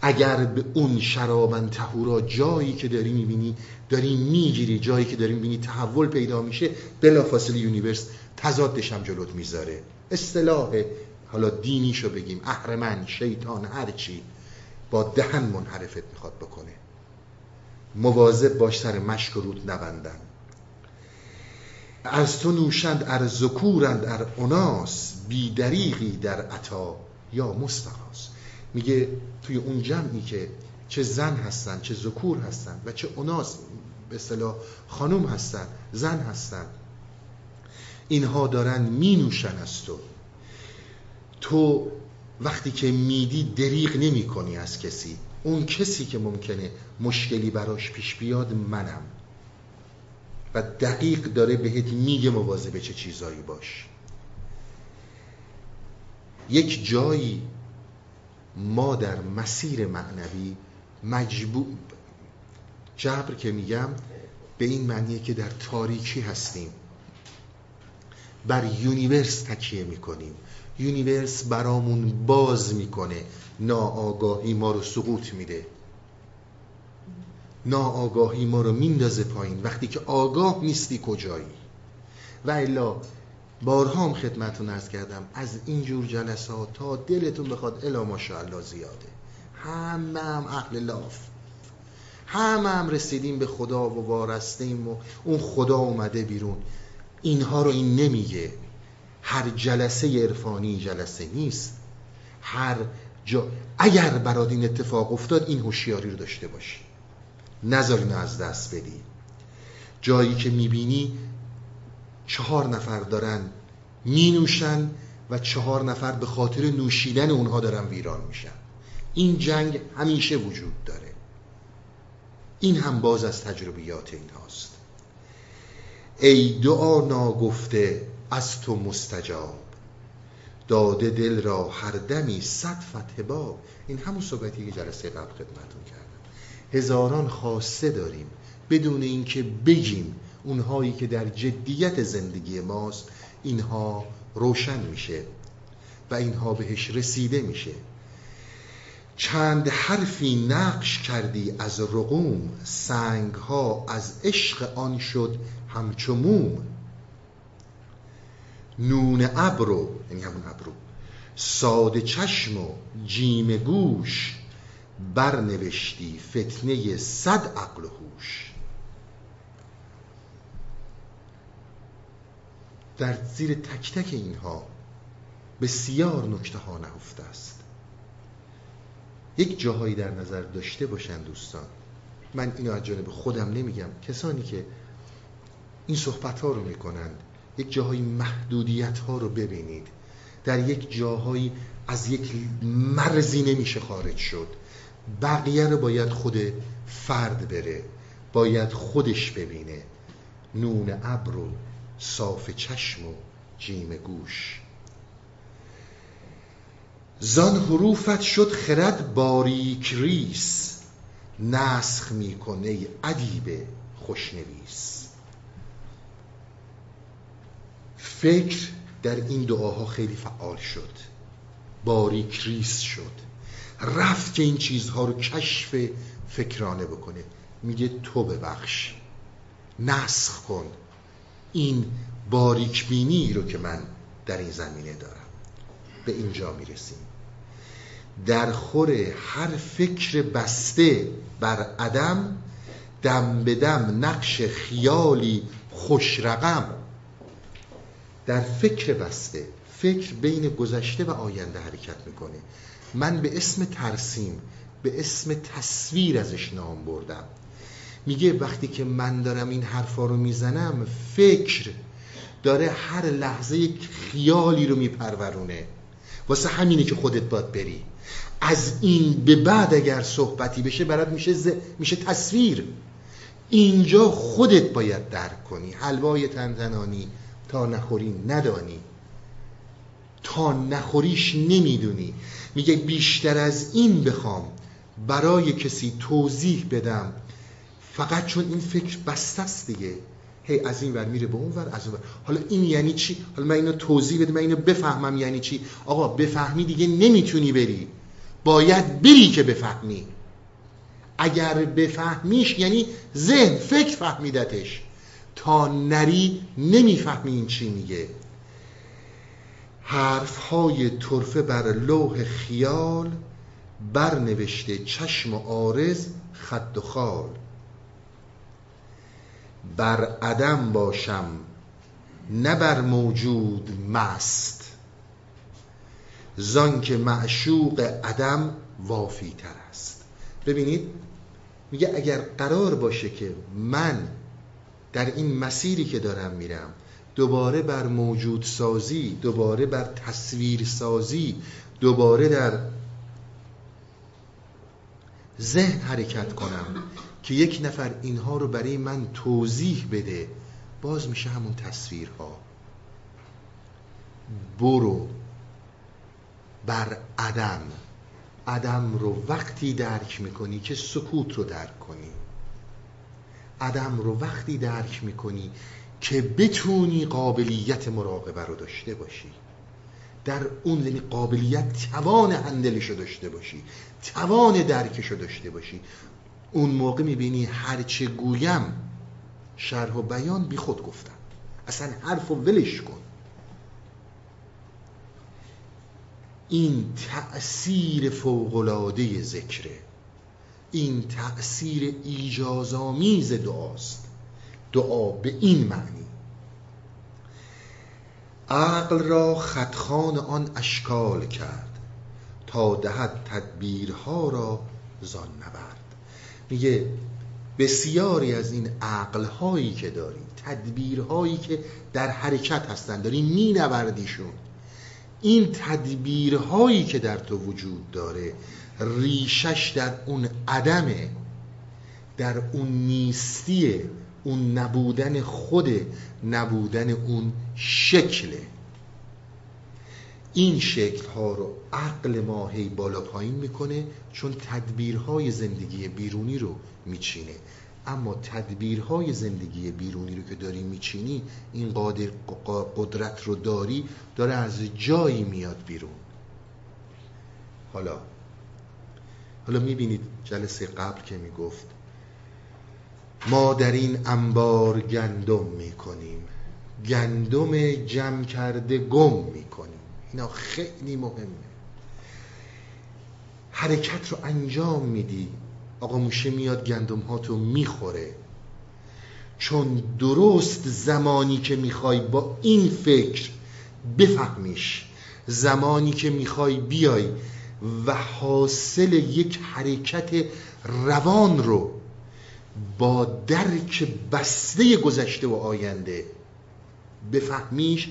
اگر به اون شراباً طهورا جایی که داری می‌بینی داری می‌گیری جایی که داری می‌بینی تحول پیدا میشه بلافاصله universe تضادش هم جلوت می‌ذاره. اصطلاح حالا دینیشو بگیم اهرمن شیطان هرچی با ذهن منحرفت می‌خواد بکنه. مواظب باش سر مشکو رو نبندن. از تو نوشند ار ذکورند ار اناس بی دریغی در عطا یا مستقاس میگه توی اون جمعی که چه زن هستن چه ذکور هستن و چه اناس به اصطلاح خانم هستن زن هستن. اینها دارن می نوشن از تو. تو وقتی که میدی دریغ نمی کنی از کسی. اون کسی که ممکنه مشکلی براش پیش بیاد منم. و دقیق داره بهت میگه به چه چیزایی باش. یک جایی ما در مسیر معنوی مجبور جبر که میگم به این معنیه که در تاریکی هستیم. بر universe تکیه می‌کنیم. universe برامون باز می‌کنه. ناآگاهی ما رو سقوط میده. ناآگاهی ما رو میندازه پایین. وقتی که آگاه نیستی کجایی؟ و الا بارها هم خدمتون ارز کردم. از اینجور جلسات تا دلتون بخواد الا ماشاءالله زیاده. همه هم اهل لاف. همه هم رسیدیم به خدا و وارستیم و اون خدا اومده بیرون. اینها رو این نمیگه. هر جلسه عرفانی جلسه نیست. هر جا اگر برات این اتفاق افتاد این هوشیاری رو داشته باشی. نذار از دست بدی. جایی که می‌بینی چهار نفر دارن می نوشن و چهار نفر به خاطر نوشیدن اونها دارن ویران میشن. این جنگ همیشه وجود داره. این هم باز از تجربیات این هاست ای دعا ناگفته از تو مستجاب. داده دل را هر دمی صد فتح باب این همون صحبتی که جلسه قبل خدمتون کردم. هزاران خواسته داریم بدون اینکه بگیم اونهایی که در جدیت زندگی ماست اینها روشن میشه و اینها بهش رسیده میشه. چند حرفی نقش کردی از رقوم سنگ ها از عشق آن شد همچو موم. نون ابرو یعنی همون ابرو ساده چشم و جیم گوش برنوشتی فتنه صد عقل و هوش. در زیر تک تک اینها بسیار نکته ها نهفته است. یک جاهایی در نظر داشته باشند دوستان. من اینو از جانب خودم نمیگم. کسانی که این صحبت ها رو می‌کنند یک جاهایی محدودیت ها رو ببینید. در یک جاهایی از یک مرزی نمیشه خارج شد. بقیه رو باید خود فرد بره باید خودش ببینه. نون ابر و صاف چشم و جیم گوش. زان حروفت شد خرد باریک ریس نسخ می‌کنه ادیب خوشنویس. فکر در این دعاها خیلی فعال شد باریک ریس شد. رفت که این چیزها رو کشف فکرانه بکنه. میگه تو ببخش نسخ کن. این باریک بینی رو که من در این زمینه دارم. به اینجا می‌رسیم. در خور هر فکر بسته بر عدم دم به دم نقش خیالی خوش رقم. در فکر بسته فکر بین گذشته و آینده حرکت می‌کنه. من به اسم ترسیم به اسم تصویر ازش نام بردم. میگه وقتی که من دارم این حرفا رو می‌زنم فکر داره هر لحظه یک خیالی رو میپرورونه. واسه همینه که خودت باید بری. از این به بعد اگر صحبتی بشه برات میشه, میشه تصویر. اینجا خودت باید درک کنی. حلوای تنتنانی تا نخوری ندانی. تا نخوریش نمی‌دونی. میگه بیشتر از این بخوام برای کسی توضیح بدم فقط چون این فکر بسته است دیگه. هی از این ور میره به اون ور از اون ور. حالا این یعنی چی؟ حالا من اینو توضیح بده من اینو بفهمم یعنی چی؟ آقا بفهمی دیگه نمی‌تونی بری. باید بری که بفهمی. اگر بفهمیش یعنی ذهن فکر فهمیدتش. تا نری نمی‌فهمی این چی میگه. حرف های طرفه بر لوح خیال برنوشته چشم و آرز خط و خال. بر عدم باشم نه بر موجود مست. زان که معشوق عدم وافی تر است. ببینید میگه اگر قرار باشه که من در این مسیری که دارم میرم دوباره بر موجود سازی دوباره بر تصویر سازی دوباره در ذهن حرکت کنم که یک نفر اینها رو برای من توضیح بده باز میشه همون تصویرها. برو بر عدم. عدم رو وقتی درک می‌کنی که سکوت رو درک کنی. عدم رو وقتی درک می‌کنی که بتونی قابلیت مراقبه رو داشته باشی. در اون یعنی قابلیت توان هندلش رو داشته باشی. توان درکش رو داشته باشی. اون موقع می‌بینی هرچه گویم شرح و بیان بی خود گفتم اصلا حرف و ولش کن. این تأثیر فوقلاده ذکره. این تأثیر ایجازامیز دعاست. دعا به این معنی. عقل را خطخان آن اشکال کرد تا دهد تدبیرها را زان نبرد. میگه بسیاری از این عقلهایی که داری تدبیرهایی که در حرکت هستن داری مینوردیشون. این تدبیرهایی که در تو وجود داره ریشش در اون عدمه در اون نیستیه اون نبودن خود نبودن اون شکله. این شکل ها رو عقل ما هی بالا پایین می‌کنه چون تدبیرهای زندگی بیرونی رو میچینه. اما تدبیرهای زندگی بیرونی رو که داری میچینی این قدرت رو داری داره از جایی میاد بیرون. حالا حالا می‌بینید جلسه قبل که می‌گفت ما در این انبار گندم می‌کنیم. گندم جمع کرده گم می‌کنیم. اینا خیلی مهمه. حرکت رو انجام میدی آقا موشه میاد گندم ها تو می‌خوره. چون درست زمانی که می‌خوای با این فکر بفهمیش زمانی که می‌خوای بیای و حاصل یک حرکت روان رو با درک بسته گذشته و آینده بفهمیش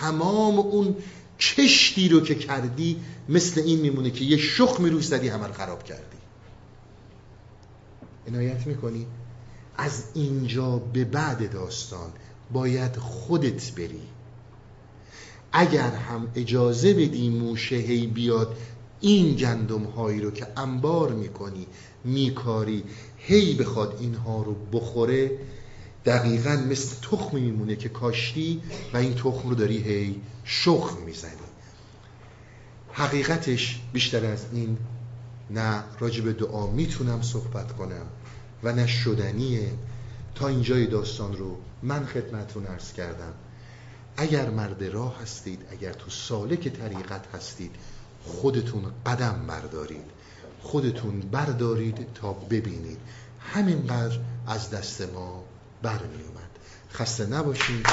تمام اون کشتی رو که کردی مثل این میمونه که یه شخمی روی زدی همه رو خراب کردی. عنایت می‌کنی؟ از اینجا به بعد داستان باید خودت بری. اگر هم اجازه بدی موشه هی بیاد این گندم هایی رو که انبار می‌کنی میکاری هی بخواد اینها رو بخوره دقیقا مثل تخمی میمونه که کاشتی و این تخم رو داری هی شخم می‌زنی. حقیقتش بیشتر از این نه راجب دعا می‌تونم صحبت کنم و نه شدنیه. تا اینجای داستان رو من خدمتون ارز کردم. اگر مرد راه هستید اگر تو سالک طریقت هستید خودتون قدم بردارید. خودتون بردارید تا ببینید. همینقدر از دست ما برمی اومد خسته نباشید.